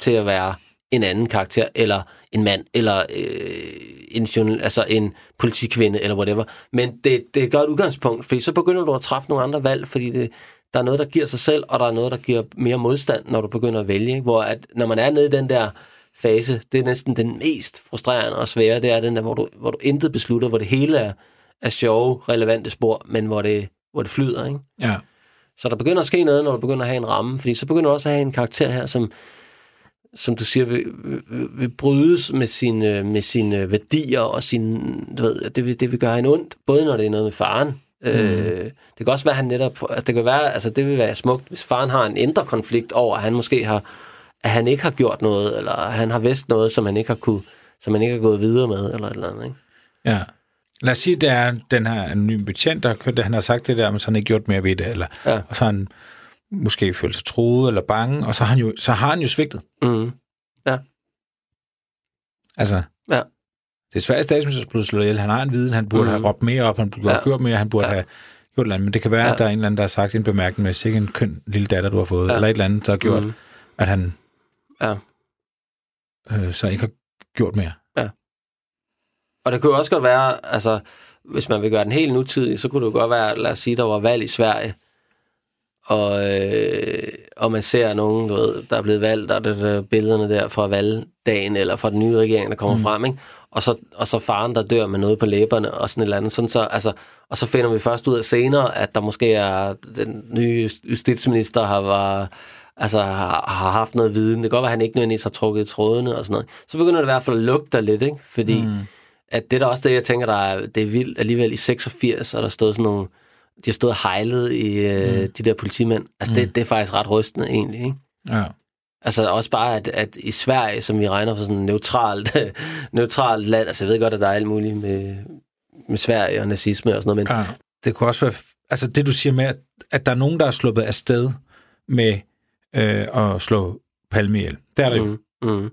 til at være en anden karakter, eller en mand, eller øh, en, journal, altså en politikvinde, eller whatever. Men det, det er et godt udgangspunkt, fordi så begynder du at træffe nogle andre valg, fordi det, der er noget, der giver sig selv, og der er noget, der giver mere modstand, når du begynder at vælge. Hvor at, når man er nede i den der fase, det er næsten den mest frustrerende og svære, det er den der, hvor du, hvor du intet beslutter, hvor det hele er, er sjove, relevante spor, men hvor det, hvor det flyder. Ikke? Ja. Så der begynder at ske noget, når du begynder at have en ramme, fordi så begynder du også at have en karakter her, som, som du siger, vil, vil, vil brydes med sine, med sine værdier og sin, du ved, det vil, det vil gøre hende ondt, både når det er noget med faren. Mm. Øh, det kan også være, at han netop, altså det kan være, altså det vil være smukt, hvis faren har en indre konflikt over, at han måske har, at han ikke har gjort noget, eller han har vidst noget, som han ikke har kunne, som han ikke har gået videre med, eller et eller andet, ikke? Ja. Lad os sige, at det er den her anonyme betjent, der har kørt det. Han har sagt det der, men så har han ikke gjort mere ved det. Eller, Ja. Og så har han måske følt sig troet eller bange, og så har han jo, så har han jo svigtet. Mm. Altså, Ja. Det svært statsminister blevet slået ihjel. Han har en viden, han burde mm. have råbt mere op, han burde Ja. have gjort mere, han burde Ja. have gjort et eller andet. Men det kan være, Ja. at der er en eller anden, der har sagt en bemærkning med, sikke en køn lille datter, du har fået, Ja. ja. eller et eller andet, der har gjort, Mm. at han Ja. øh, så ikke har gjort mere. Og det kunne også godt være, altså, hvis man vil gøre den helt nutidig, så kunne det godt være, lad os sige, der var valg i Sverige, og, øh, og man ser nogen, du ved, der er blevet valgt, og det er billederne der fra valgdagen, eller fra den nye regering, der kommer mm. frem, ikke? Og, så, og så faren, der dør med noget på læberne, og sådan et eller andet. Sådan så, altså, og så finder vi først ud af senere, at der måske er den nye justitsminister har var altså har, har haft noget viden. Det kan godt være, at han ikke nødvendigvis har trukket i trådene og sådan noget. Så begynder det i hvert fald at lugte lidt, ikke? Fordi mm. at det er da også det, jeg tænker, der er, det er vildt. Alligevel i 86 er der stået sådan nogle, de har stået hejlet i øh, de der politimænd. Altså det, det er faktisk ret rystende egentlig, ikke? Ja. Altså også bare, at, at i Sverige, som vi regner for sådan et neutralt, neutralt land, altså jeg ved godt, at der er alt muligt med, med Sverige og nazisme og sådan noget, men ja. Det kunne også være... Altså det, du siger med, at, at der er nogen, der er sluppet afsted med øh, at slå Palme ihjel. Det er der jo. mm, mm,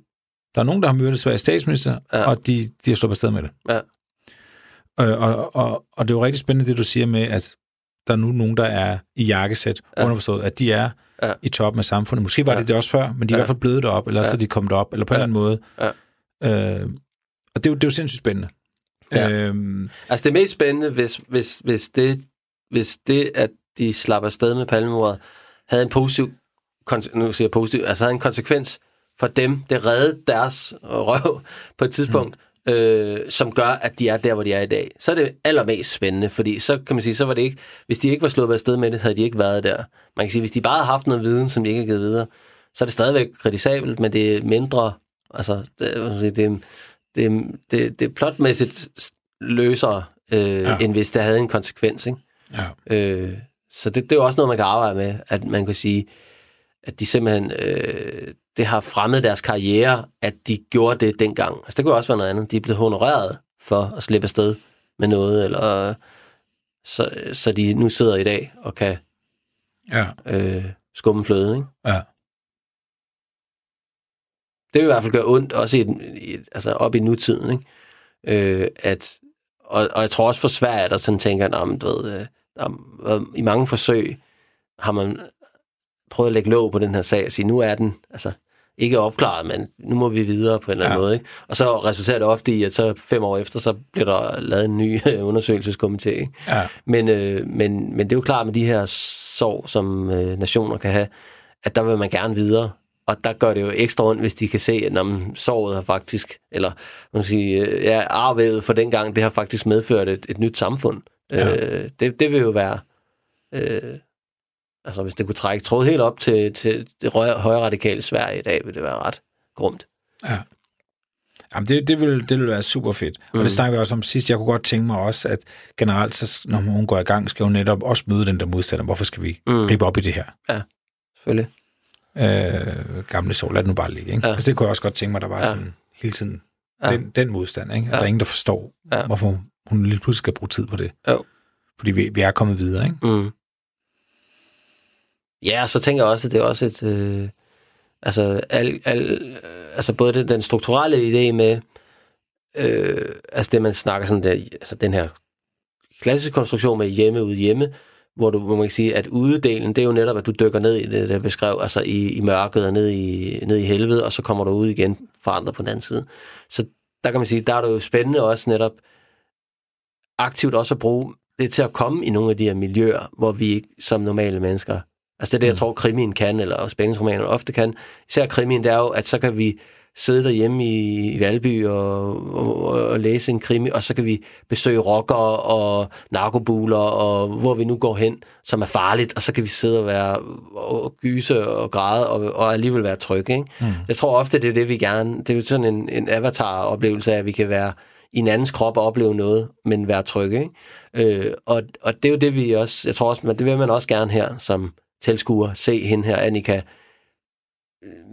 Der er nogen, der har myrdet Sveriges statsminister, Ja. og de, de har sluppet afsted med det. ja, Øh, og, og, og det er jo rigtig spændende, det du siger med, at der er nu nogen, der er i jakkesæt, Ja. ja. underforstået, at de er Ja. i toppen af samfundet. Måske var Ja. det det også før, men de er Ja. i hvert fald blevet derop, eller Ja. så er de kommet op, eller på en Ja. eller anden måde. Ja. Øh, og det er, jo, det er jo sindssygt spændende. Ja. Øhm, Altså det mest spændende, hvis, hvis, hvis, det, hvis det, at de slapper afsted med palmemordet, havde en positiv, nu siger jeg positiv, altså havde en konsekvens for dem, det reddede deres røv på et tidspunkt, mm. Øh, som gør, at de er der, hvor de er i dag. Så er det allermest spændende, fordi så kan man sige, så var det ikke, hvis de ikke var sluppet afsted med det, havde de ikke været der. Man kan sige, hvis de bare havde haft noget viden, som de ikke har givet videre, så er det stadigvæk kritisabelt, men det er mindre, altså det, det, er- det, det, det er plotmæssigt løsere, øh. Ja. end hvis det havde en konsekvens. Ikke? ja. Øh, så det, det er jo også noget, man kan arbejde med, at man kan sige, at de simpelthen, øh, det har fremmet deres karriere, at de gjorde det dengang. Altså det kunne også være noget andet. De er blevet honoreret for at slippe afsted med noget, eller så, så de nu sidder i dag og kan ja. øh, skumme fløde. Ikke? ja. det vil i hvert fald gøre ondt, også i, i altså op i nutiden, ikke? Øh, at, og, og jeg tror også for Sverige, der sådan tænker, at du ved, øh, der, i mange forsøg har man prøvet at lægge låg på den her sag og sige, nu er den altså, ikke opklaret, men nu må vi videre på en eller anden Ja. måde. Ikke? Og så resulterer det ofte i, at så fem år efter, så bliver der lavet en ny undersøgelseskomité. Ikke? ja. Men, øh, men, men det er jo klart med de her sorg, som øh, nationer kan have, at der vil man gerne videre. Og der gør det jo ekstra ondt, hvis de kan se, at når sorget har faktisk, eller man kan sige, øh, ja, arvævet for dengang, det har faktisk medført et, et nyt samfund. Ja. Øh, det, det vil jo være, øh, altså hvis det kunne trække tråd helt op til, til det højre, radikale Sverige i dag, vil det være ret grumt. Ja. Jamen, det, det, vil, det vil være super fedt. Mm. Og det snakker vi også om sidst. Jeg kunne godt tænke mig også, at generelt, så, når hun går i gang, skal hun netop også møde den der modstander. Hvorfor skal vi Mm. mm. ribe op i det her? Selvfølgelig. Øh, gamle sol, lad det nu bare ligge. Ikke? Ja. Ja. Altså, det kunne jeg også godt tænke mig, der var Ja. ja. sådan hele tiden Ja. ja. den, den modstand. Ikke? At Ja. der er ingen, der forstår, Ja. ja. hvorfor hun lige pludselig skal bruge tid på det. Jo. Fordi vi, vi er kommet videre. Ikke? Mm. Ja, og så tænker jeg også, at det er også et... Øh, altså, al, al, altså både det, den strukturelle idé med... Øh, altså det, man snakker sådan der... Altså den her klassiske konstruktion med hjemme ud hjemme, hvor, du, hvor man kan sige, at udedelen, det er jo netop, at du dykker ned i det, der beskrev, altså i, i mørket og ned i, ned i helvede, og så kommer du ud igen forandret på den anden side. Så der kan man sige, der er det jo spændende også netop aktivt også at bruge det til at komme i nogle af de her miljøer, hvor vi ikke som normale mennesker... Altså det er det, jeg tror, krimien kan, eller spændingsromaner ofte kan. Især krimien, det er jo, at så kan vi sidde derhjemme i, i Valby og, og, og læse en krimi, og så kan vi besøge rockere og narkobuler, og hvor vi nu går hen, som er farligt, og så kan vi sidde og være og gyse og græde, og, og alligevel være trygge. Ikke? Mm. Jeg tror ofte, det er det, vi gerne... Det er jo sådan en, en avatar-oplevelse af, at vi kan være i en andens krop og opleve noget, men være trygge. Ikke? Øh, og, og det er jo det, vi også... Jeg tror også, men det vil man også gerne her som tilskuer se hende her, Annika,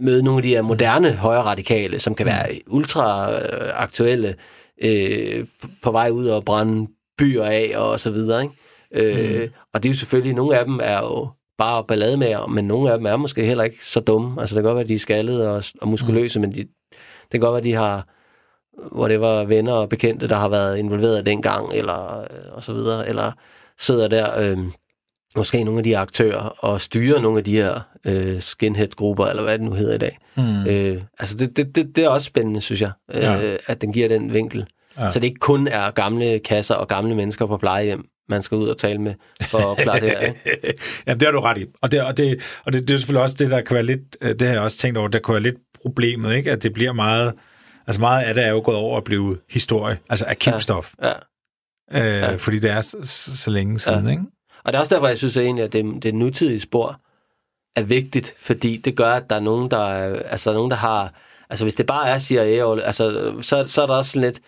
møde nogle af de her moderne højre radikale, som kan være ultra øh, aktuelle, øh, på- vej ud og brænde byer af og så videre. Ikke? Øh, Og det er jo selvfølgelig, nogle af dem er jo bare ballade med, men nogle af dem er måske heller ikke så dumme. Altså det kan godt være, at de er skaldede og, og muskuløse, men de, det kan godt være, at de har hvor det var venner og bekendte, der har været involveret dengang, eller øh, og så videre, eller sidder der, øh, måske nogle af de aktører, og styrer nogle af de her øh, skinhead-grupper, eller hvad det nu hedder i dag. Mm. Øh, altså det, det, det, det er også spændende, synes jeg, øh, Ja. at den giver den vinkel. Ja. Så det ikke kun er gamle kasser og gamle mennesker på plejehjem, man skal ud og tale med for at opklare det her. Ikke? Jamen, det har du ret i. Og det, og det, og det, det er selvfølgelig også det, der kan være lidt, øh, det har jeg også tænkt over, der kan være lidt problemet, ikke? At det bliver meget, altså meget af det er jo gået over at blive historie, altså arkivstof, Ja. ja. øh, ja. fordi det er så, så længe siden, ja. ikke? Og det er også derfor, jeg synes at egentlig, at det, det nutidige spor er vigtigt, fordi det gør, at der er nogen, der, er- altså, der, er nogen, der har... Altså, hvis det bare er CIA, altså, så, så er der også lidt...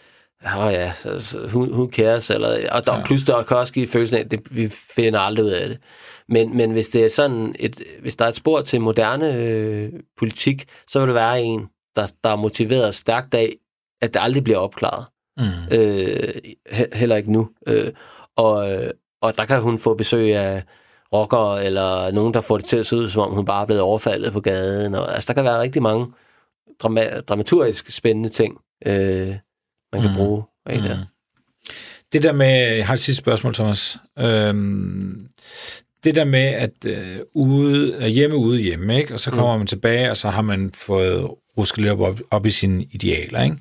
Åh oh ja, who, who cares? Eller, og der, ja. plus der kan også give følelsen af, at det, vi finder aldrig ud af det. Men, men hvis det er sådan et, hvis der er et spor til moderne øh, politik, så vil det være en, der, der er motiveret stærkt af, at det aldrig bliver opklaret. Mm. Øh, he, heller ikke nu. Øh, og, øh, og der kan hun få besøg af rockere, eller nogen, der får det til at se ud, som om hun bare er blevet overfaldet på gaden. Og, altså, der kan være rigtig mange drama, dramaturgisk spændende ting, øh, man kan Mm. bruge af det. Det der med, jeg har et sidste spørgsmål, Thomas. Øhm, det der med, at øh, ude, hjemme ude hjemme, ikke? og så kommer mm. man tilbage, og så har man fået rusket lidt op, op i sine idealer. Ikke?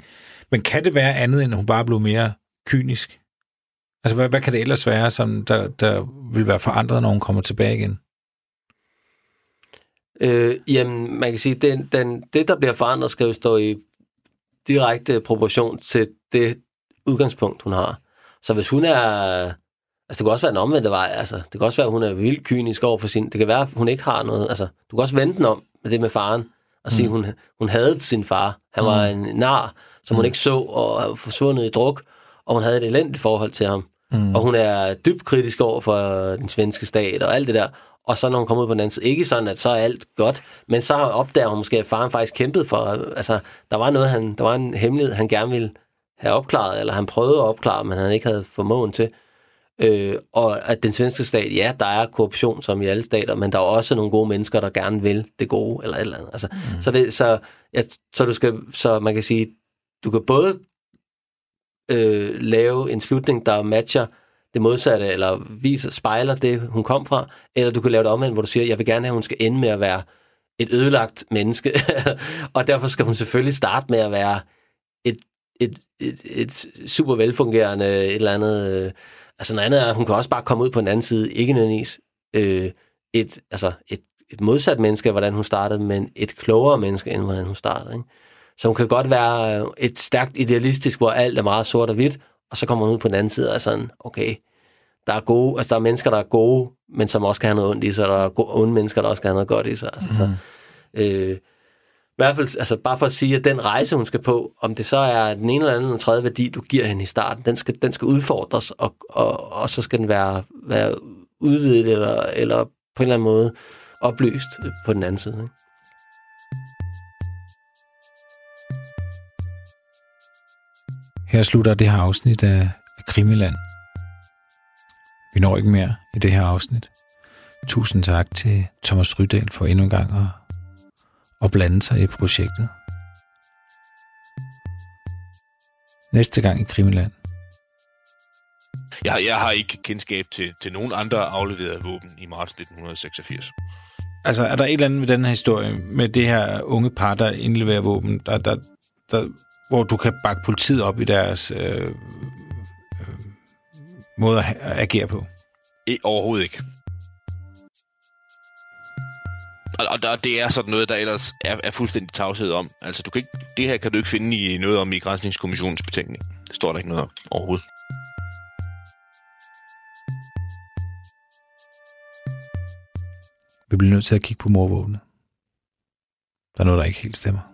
Men kan det være andet, end at hun bare blev mere kynisk? Altså, hvad, hvad kan det ellers være, som der, der vil være forandret, når hun kommer tilbage igen? Øh, jamen, man kan sige, den, den, det, der bliver forandret, skal jo stå i direkte proportion til det udgangspunkt, hun har. Så hvis hun er... Altså, det kan også være en omvendt vej. Altså, det kan også være, at hun er vildt kynisk over for sin... Det kan være, at hun ikke har noget... Altså, du kan også vente den om med det med faren, og sige, hun, hun havde sin far. Han var en nar, som hun ikke så, og var forsvundet i druk, og hun havde et elendigt forhold til ham. Mm. Og hun er dybt kritisk over for den svenske stat og alt det der. Og så når hun kommer ud på den anden side, ikke sådan, at så er alt godt, men så opdager hun måske, at faren faktisk kæmpede for, altså, der var noget, han, der var en hemmelighed, han gerne ville have opklaret, eller han prøvede at opklare, men han ikke havde formåen til. Øh, og at den svenske stat, ja, der er korruption som i alle stater, men der er også nogle gode mennesker, der gerne vil det gode, eller et eller andet. Altså, mm. så, det, så, ja, så, du skal, så man kan sige, du kan både øh, lave en slutning, der matcher det modsatte, eller viser, spejler det, hun kom fra, eller du kan lave det omvendt, hvor du siger, jeg vil gerne have, at hun skal ende med at være et ødelagt menneske, og derfor skal hun selvfølgelig starte med at være et, et, et, et super velfungerende et eller andet... Øh, altså noget andet er, at hun kan også bare komme ud på den anden side, ikke nødvendigvis øh, et, altså et, et modsat menneske, af, hvordan hun startede, men et klogere menneske, end hvordan hun startede. Ikke? Hun kan godt være øh, et stærkt idealistisk, hvor alt er meget sort og hvidt, og så kommer hun ud på den anden side og er sådan, okay, der er gode, altså der er mennesker, der er gode, men som også kan have noget ondt i sig, og der er gode, onde mennesker, der også kan have noget godt i sig. Altså, mm. så, øh, i hvert fald, altså bare for at sige, at den rejse, hun skal på, om det så er den ene eller anden eller tredje værdi, du giver hende i starten, den skal, den skal udfordres, og, og, og så skal den være, være udvidet eller, eller på en eller anden måde oplyst på den anden side. Ikke? Her slutter det her afsnit af, af Krimiland. Vi når ikke mere i det her afsnit. Tusind tak til Thomas Rydal for endnu en gang at, at blande sig i projektet. Næste gang i Krimiland. Jeg, jeg har ikke kendskab til, til nogen andre afleverede våben i marts 1986. Altså, er der et eller andet med den her historie, med det her unge par, der indleverer våben, der, der, der, hvor du kan bakke politiet op i deres øh, øh, måde at, agere på? I, overhovedet ikke. Og, og der, det er sådan noget, der ellers er, er fuldstændig tavshed om. Altså, du kan ikke, det her kan du ikke finde i noget om i Grænsningskommissionens betænkning. Det står der ikke noget om overhovedet. Vi bliver nødt til at kigge på morvåbnet. Der er noget, der ikke helt stemmer.